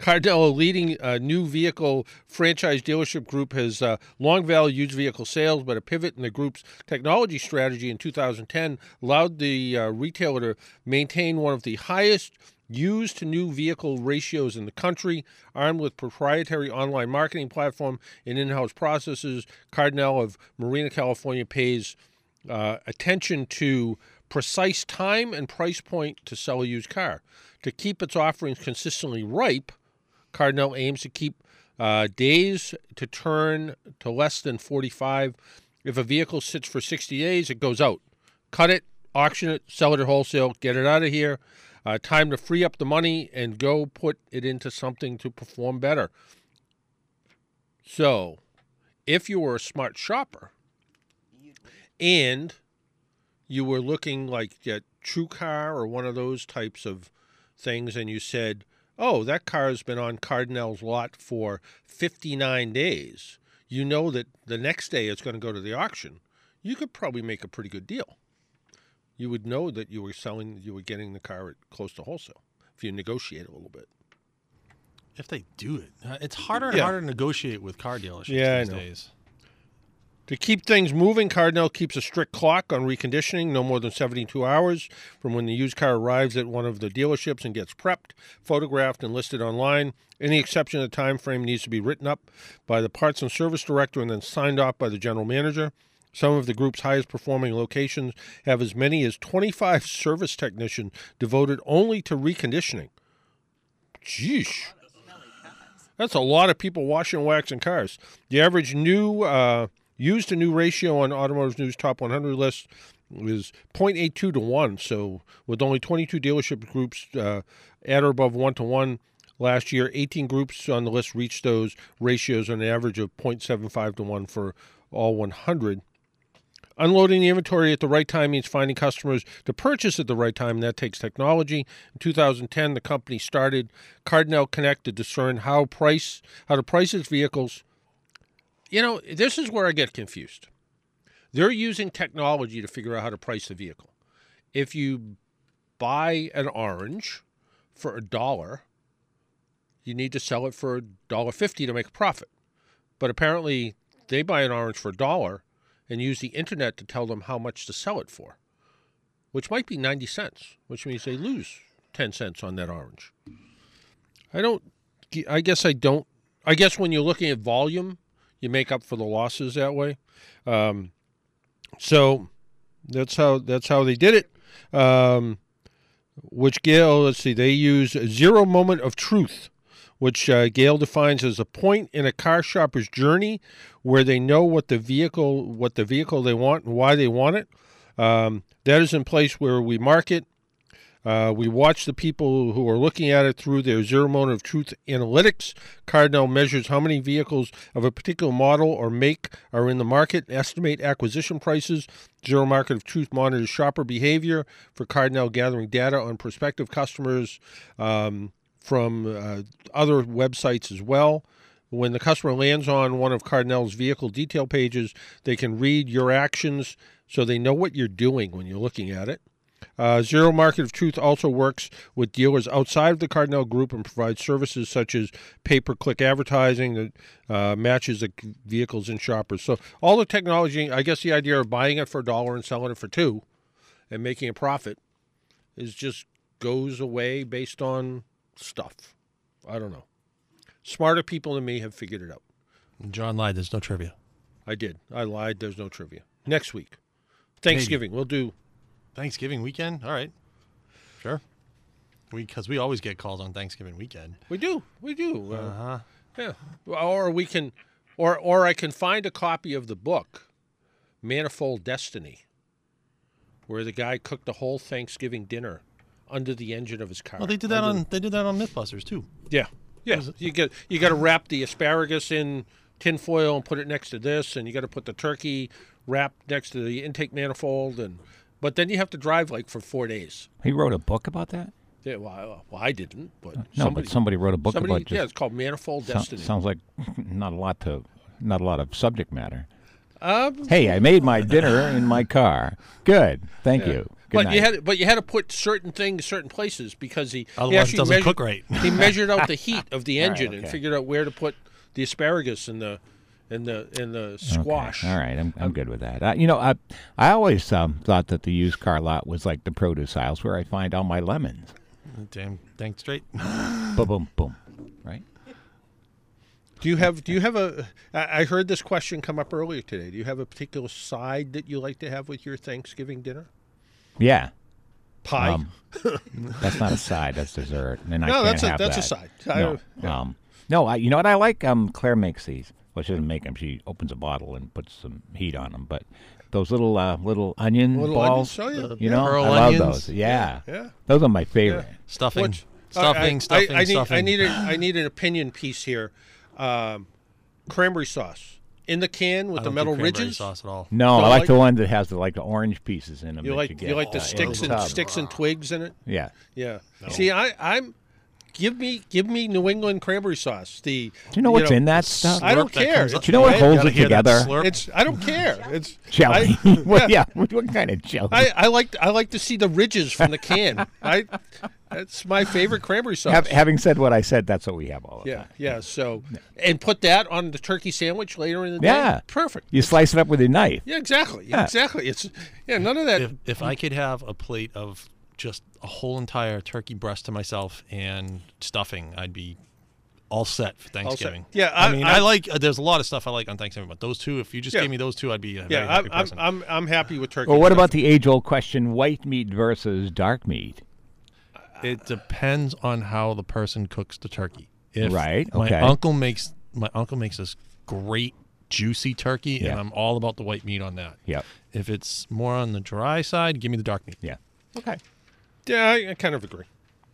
Cardell, a leading uh, new vehicle franchise dealership group, has uh, long valued used vehicle sales, but a pivot in the group's technology strategy in 2010 allowed the uh, retailer to maintain one of the highest used to new vehicle ratios in the country. Armed with proprietary online marketing platform and in-house processes, Cardinal of Marina, California, pays uh, attention to precise time and price point to sell a used car. To keep its offerings consistently ripe, Cardinal aims to keep uh, days to turn to less than 45. If a vehicle sits for 60 days, it goes out. Cut it, auction it, sell it at wholesale, get it out of here. Uh, time to free up the money and go put it into something to perform better. So, if you were a smart shopper and you were looking like at TrueCar or one of those types of things, and you said, "Oh, that car's been on Cardinal's lot for 59 days," you know that the next day it's going to go to the auction. You could probably make a pretty good deal. You would know that you were selling, you were getting the car at close to wholesale if you negotiate a little bit. If they do it, it's harder and Yeah. harder to negotiate with car dealerships Yeah, these days. To keep things moving, Cardinal keeps a strict clock on reconditioning, no more than 72 hours from when the used car arrives at one of the dealerships and gets prepped, photographed, and listed online. Any exception to the time frame needs to be written up by the parts and service director and then signed off by the general manager. Some of the group's highest performing locations have as many as 25 [laughs] service technicians devoted only to reconditioning. Jeesh. That's a lot of people washing and waxing cars. The average new uh, used to new ratio on Automotive News Top 100 list is 0.82 to 1. So, with only 22 dealership groups uh, at or above 1 to 1 last year, 18 groups on the list reached those ratios on an average of 0.75 to 1 for all 100. Unloading the inventory at the right time means finding customers to purchase at the right time, and that takes technology. In 2010, the company started Cardinal Connect to discern how price how to price its vehicles. You know, this is where I get confused. They're using technology to figure out how to price the vehicle. If you buy an orange for a dollar, you need to sell it for a dollar fifty to make a profit. But apparently, they buy an orange for a dollar and use the internet to tell them how much to sell it for, which might be 90 cents, which means they lose 10 cents on that orange. I don't, I guess I don't I guess when you're looking at volume, you make up for the losses that way. Um, so that's how that's how they did it. Um, which Gale, let's see, they use zero moment of truth, which uh, Gale defines as a point in a car shopper's journey where they know what the vehicle what the vehicle they want and why they want it. Um, that is in place where we market. Uh, we watch the people who are looking at it through their zero moment of truth analytics. Cardinal measures how many vehicles of a particular model or make are in the market, estimate acquisition prices. Zero market of truth monitors shopper behavior for Cardinal, gathering data on prospective customers um, from uh, other websites as well. When the customer lands on one of Cardinal's vehicle detail pages, they can read your actions so they know what you're doing when you're looking at it. Uh, Zero Market of Truth also works with dealers outside of the Cardinal Group and provides services such as pay per click advertising that uh, matches the vehicles and shoppers. So, all the technology, I guess the idea of buying it for a dollar and selling it for two and making a profit is just goes away based on stuff. I don't know. Smarter people than me have figured it out. John lied. There's no trivia. I did. I lied. There's no trivia. Next week, Thanksgiving, we'll do. Thanksgiving weekend. All right. Sure. We because we always get calls on Thanksgiving weekend. We do. We do. Uh, Uh-huh. Yeah. Or we can, or or I can find a copy of the book, Manifold Destiny, where the guy cooked a whole Thanksgiving dinner under the engine of his car. Well, they did that Under- on they did that on MythBusters too. Yeah. Yeah. You get you got to wrap the asparagus in tinfoil and put it next to this, and you got to put the turkey wrap next to the intake manifold, and but then you have to drive like for four days. He wrote a book about that. Yeah, well, I, well, I didn't, but No, somebody, but somebody wrote a book somebody, about just. yeah, it's called Manifold so- Destiny. sounds like [laughs] not a lot to, not a lot of subject matter. Um, Hey, I made my dinner in my car. Good, thank Yeah. you. Good but night. you had but you had to put certain things certain places because he he Otherwise it actually doesn't measured, cook right. he measured out the heat of the [laughs] engine and okay. figured out where to put the asparagus and the and the and the Okay, squash. All right, I'm, I'm good with that. I, you know, I I always um, thought that the used car lot was like the produce aisles where I find all my lemons. Damn, thanks straight. [laughs] boom, boom, boom. Right. Do you have do you have a? I heard this question come up earlier today. Do you have a particular side that you like to have with your Thanksgiving dinner? Yeah. Pie. Um, that's not a side. That's dessert. And I No, can't that's a- that's a side. No, I- um, no. I, you know what I like? Um, Claire makes these. Well, she doesn't make them. She opens a bottle and puts some heat on them. But those little uh, little onion Little balls, onions, oh, yeah. you know, Pearl I love those. Yeah. Yeah, yeah. Those are my favorite. Stuffing, Which- stuffing, I, stuffing, I, I need, stuffing. I need, a, I need an opinion piece here. Um, cranberry sauce in the can with I the metal ridges. sauce at all. No, I like, like- the one that has the like the orange pieces in them. You like you, you, get, like the uh, sticks and tub. sticks and twigs in it. Yeah. Yeah. See, I, I'm give me give me New England cranberry sauce. The Do you know what's in that stuff? I don't care. comes It's up- Do you know what right? holds it together? It's I don't care. It's Jelly. I- [laughs] well, yeah. What kind of jelly? I, I like I like to see the ridges from the can. I that's my favorite cranberry sauce. Have, having said what I said, that's what we have all the yeah, time. yeah. So and put that on the turkey sandwich later in the day. Yeah. perfect. You slice it up with a knife. Yeah, exactly. Yeah. Exactly. It's yeah, none of that. If, if I could have a plate of just a whole entire turkey breast to myself and stuffing, I'd be all set for Thanksgiving. Yeah, I, I- mean, I- I, like. Uh, there's a lot of stuff I like on Thanksgiving, but those two, if you just Yeah. gave me those two, I'd be a very yeah, happy I'm, I'm. I'm I'm happy with turkey. Well, what about the age-old question: white meat versus dark meat? It depends on how the person cooks the turkey. If Right, My okay. uncle makes my uncle makes this great juicy turkey, Yeah. and I'm all about the white meat on that. Yep. If it's more on the dry side, give me the dark meat. Yeah. Okay. Yeah, I, I kind of agree.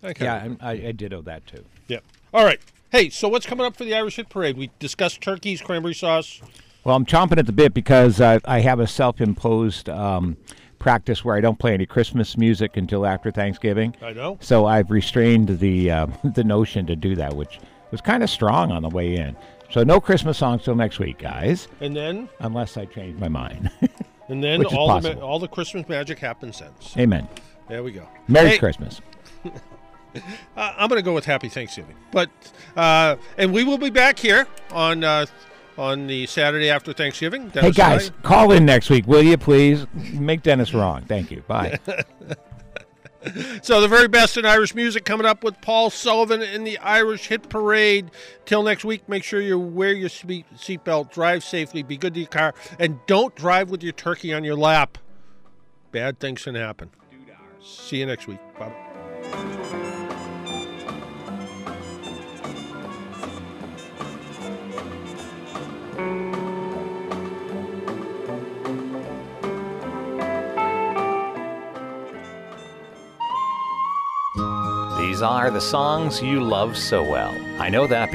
I kind Yeah, of agree. I, I, I ditto that too. yeah. All right. Hey, so what's coming up for the Irish Hit Parade? We discussed turkeys, cranberry sauce. Well, I'm chomping at the bit because uh, I have a self-imposed um, practice where I don't play any Christmas music until after Thanksgiving. I know. So I've restrained the uh, [laughs] the notion to do that, which was kind of strong on the way in. So no Christmas songs till next week, guys, And then unless I change my mind. [laughs] and then all the ma- all the Christmas magic happens since. Amen. There we go. Merry hey. Christmas. [laughs] Uh, I'm going to go with Happy Thanksgiving. But uh, and we will be back here on uh, on the Saturday after Thanksgiving. Dennis hey guys, call in next week, will you please? Make Dennis wrong. Thank you. Bye. [laughs] so the very best in Irish music coming up with Paul Sullivan in the Irish Hit Parade. Till next week, make sure you wear your seatbelt, drive safely, be good to your car, and don't drive with your turkey on your lap. Bad things can happen. See you next week. Bye. These are the songs you love so well. I know that